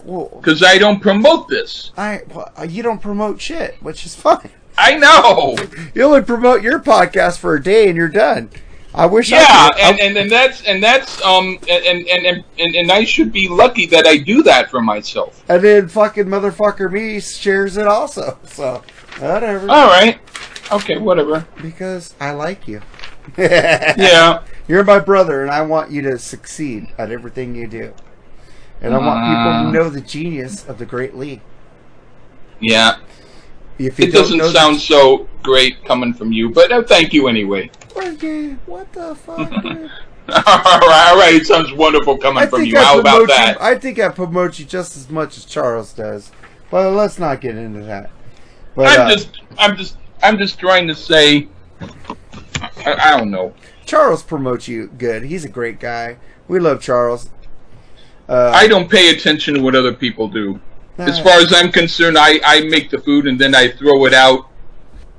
Well, because I don't promote this. I well, you don't promote shit, which is fine. I know. You only promote your podcast for a day and you're done. I wish. Yeah, I could, and, and, and that's and that's um and, and, and, and, and I should be lucky that I do that for myself. and then fucking motherfucker me shares it also. So whatever. All right. Okay, whatever. because I like you. Yeah. You're my brother, and I want you to succeed at everything you do. And I want people Uh. to know the genius of the Great Lee. Yeah. If you It doesn't sound so great coming from you, but uh, thank you anyway. The, what the fuck? all right, all right. It sounds wonderful coming I from you. I How about promote that? I think I promote you just as much as Charles does. But let's not get into that. But I'm uh, just, I'm just, I'm just trying to say. I, I don't know. Charles promotes you good. He's a great guy. We love Charles. Uh, I don't pay attention to what other people do. As far as I'm concerned, I, I make the food and then I throw it out,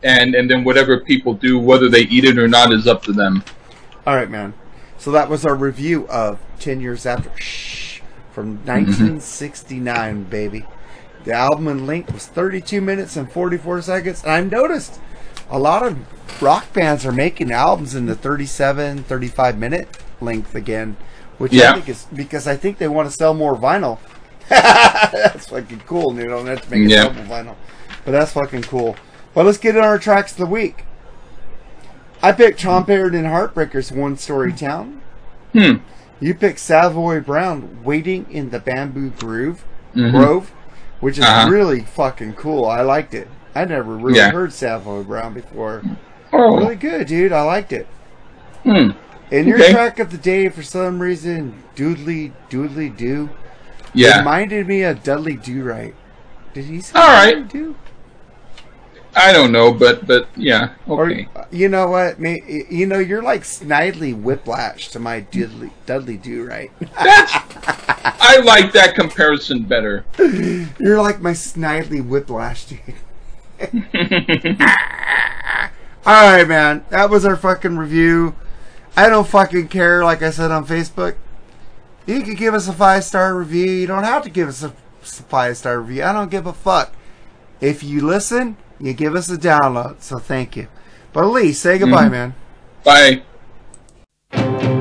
and and then whatever people do, whether they eat it or not, is up to them. All right, man. So that was our review of 10 Years After. Shh. From 1969, baby. The album and length was 32 minutes and 44 seconds. And I noticed a lot of rock bands are making albums in the 37, 35 minute length again. Which I think is because I think they want to sell more vinyl. that's fucking cool, dude. I don't have to make Yeah. double vinyl. But that's fucking cool. But let's get in our tracks of the week. I picked Tom Baird and Heartbreakers, One Story Town. Hmm. You picked Savoy Brown, Waiting in the Bamboo Groove, Mhm. Grove, which is Uh-huh. really fucking cool. I liked it. I never really Yeah. heard Savoy Brown before. Oh. Really good, dude. I liked it. Hmm. And your Okay. track of the day, for some reason, Doodly Doodly Doo, Yeah. reminded me of Dudley Do Right. Did he say All right. Do? I don't know, but but yeah. Or Okay. you know what? May, you know you're like Snidely Whiplash to my Dudley Dudley Do Right. That's. I like that comparison better. You're like my Snidely Whiplash, dude. All right, man. That was our fucking review. I don't fucking care. Like I said on Facebook, you can give us a five star review. You don't have to give us a five star review. I don't give a fuck. If you listen, you give us a download. So thank you. But Lee, say goodbye, Mhm. man. Bye.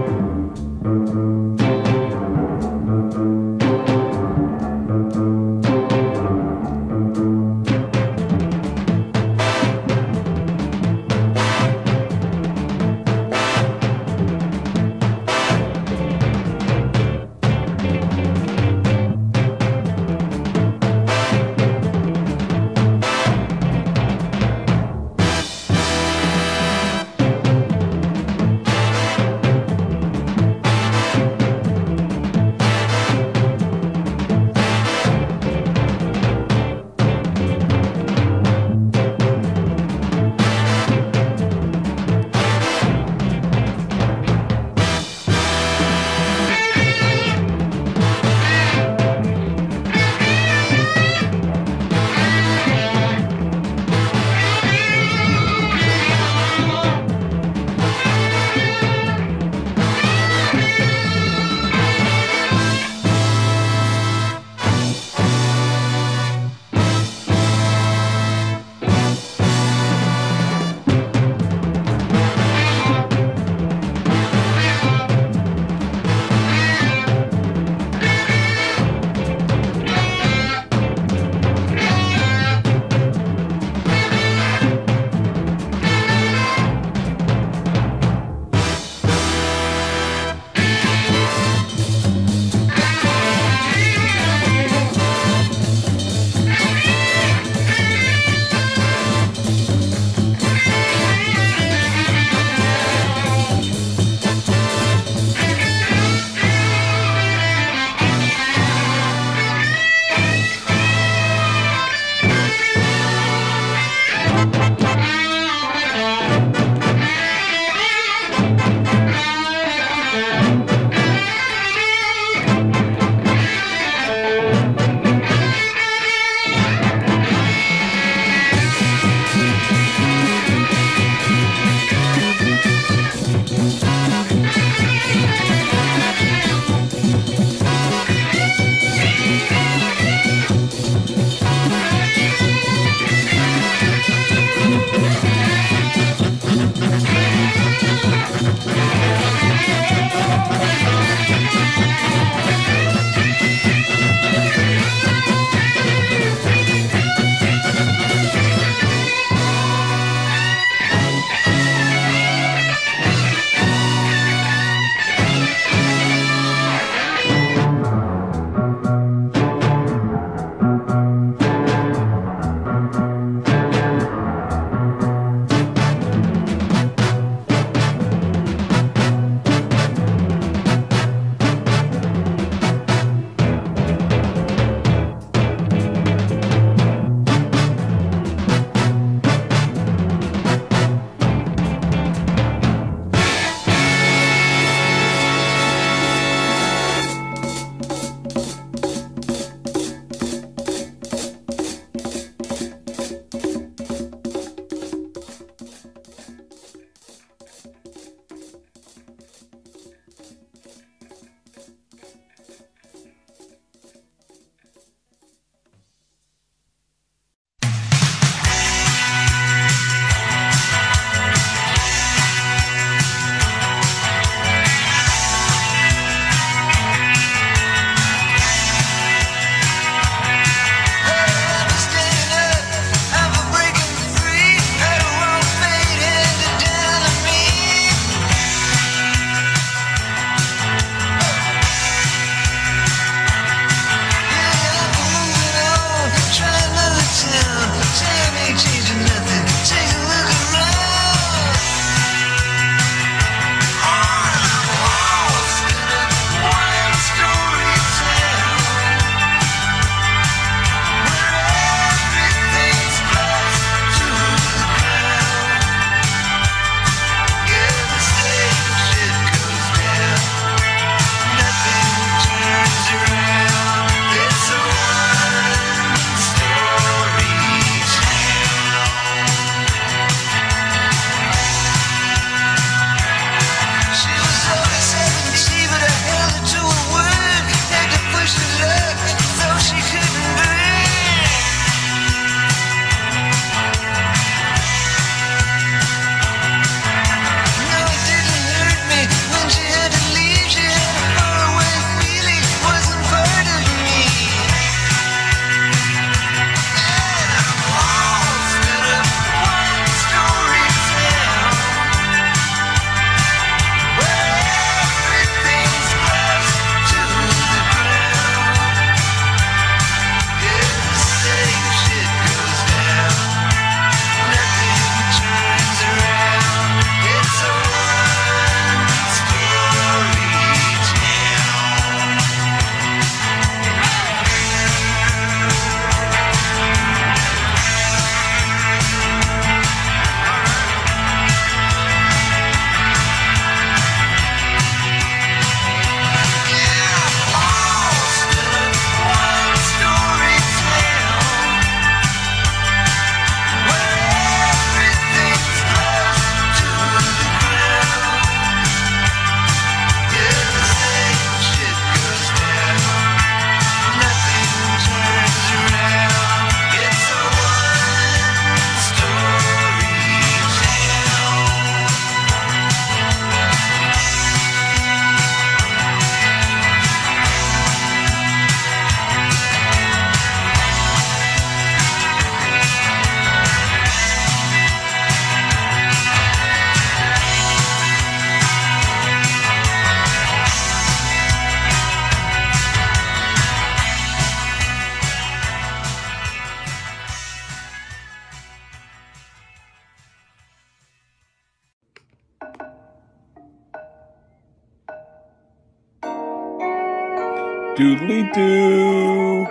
Doodly doo.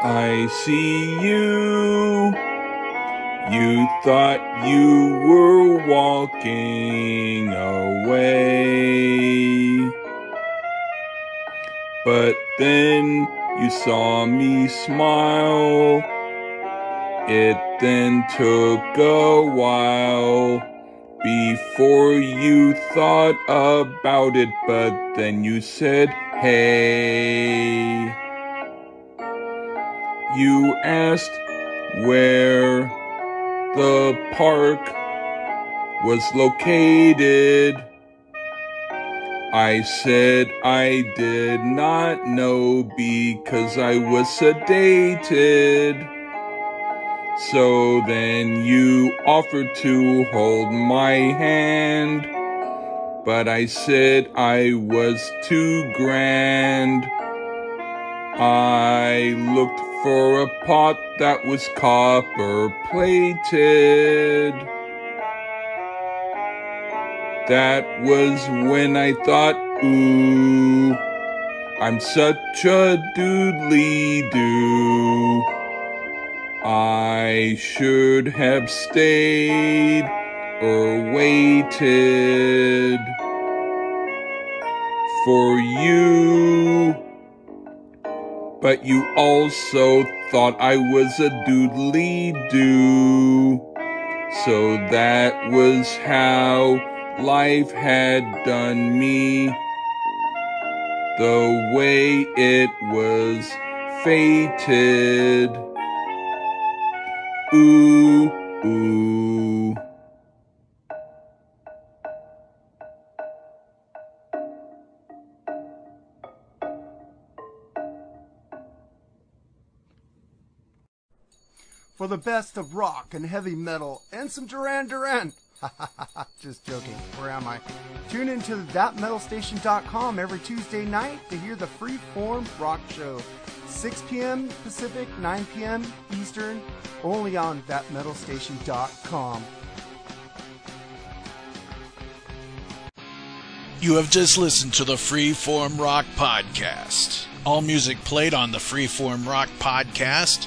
I see you. You thought you were walking away. But then you saw me smile. It then took a thought about it, but then you said, hey. You asked where the park was located. I said I did not know because I was sedated. So then you offered to hold my hand, but I said I was too grand. I looked for a pot that was copper plated. That was when I thought, ooh, I'm such a doodly doo. I should have stayed waited for you. But you also thought I was a doodly doo. So that was how life had done me. The way it was fated. Ooh, ooh. For the best of rock and heavy metal and some Duran Duran. Just joking. Where am I? Tune into thatmetalstation.com every Tuesday night to hear the Freeform Rock Show. 6 p.m. Pacific, 9 p.m. Eastern, only on thatmetalstation.com. You have just listened to the Freeform Rock Podcast. All music played on the Freeform Rock Podcast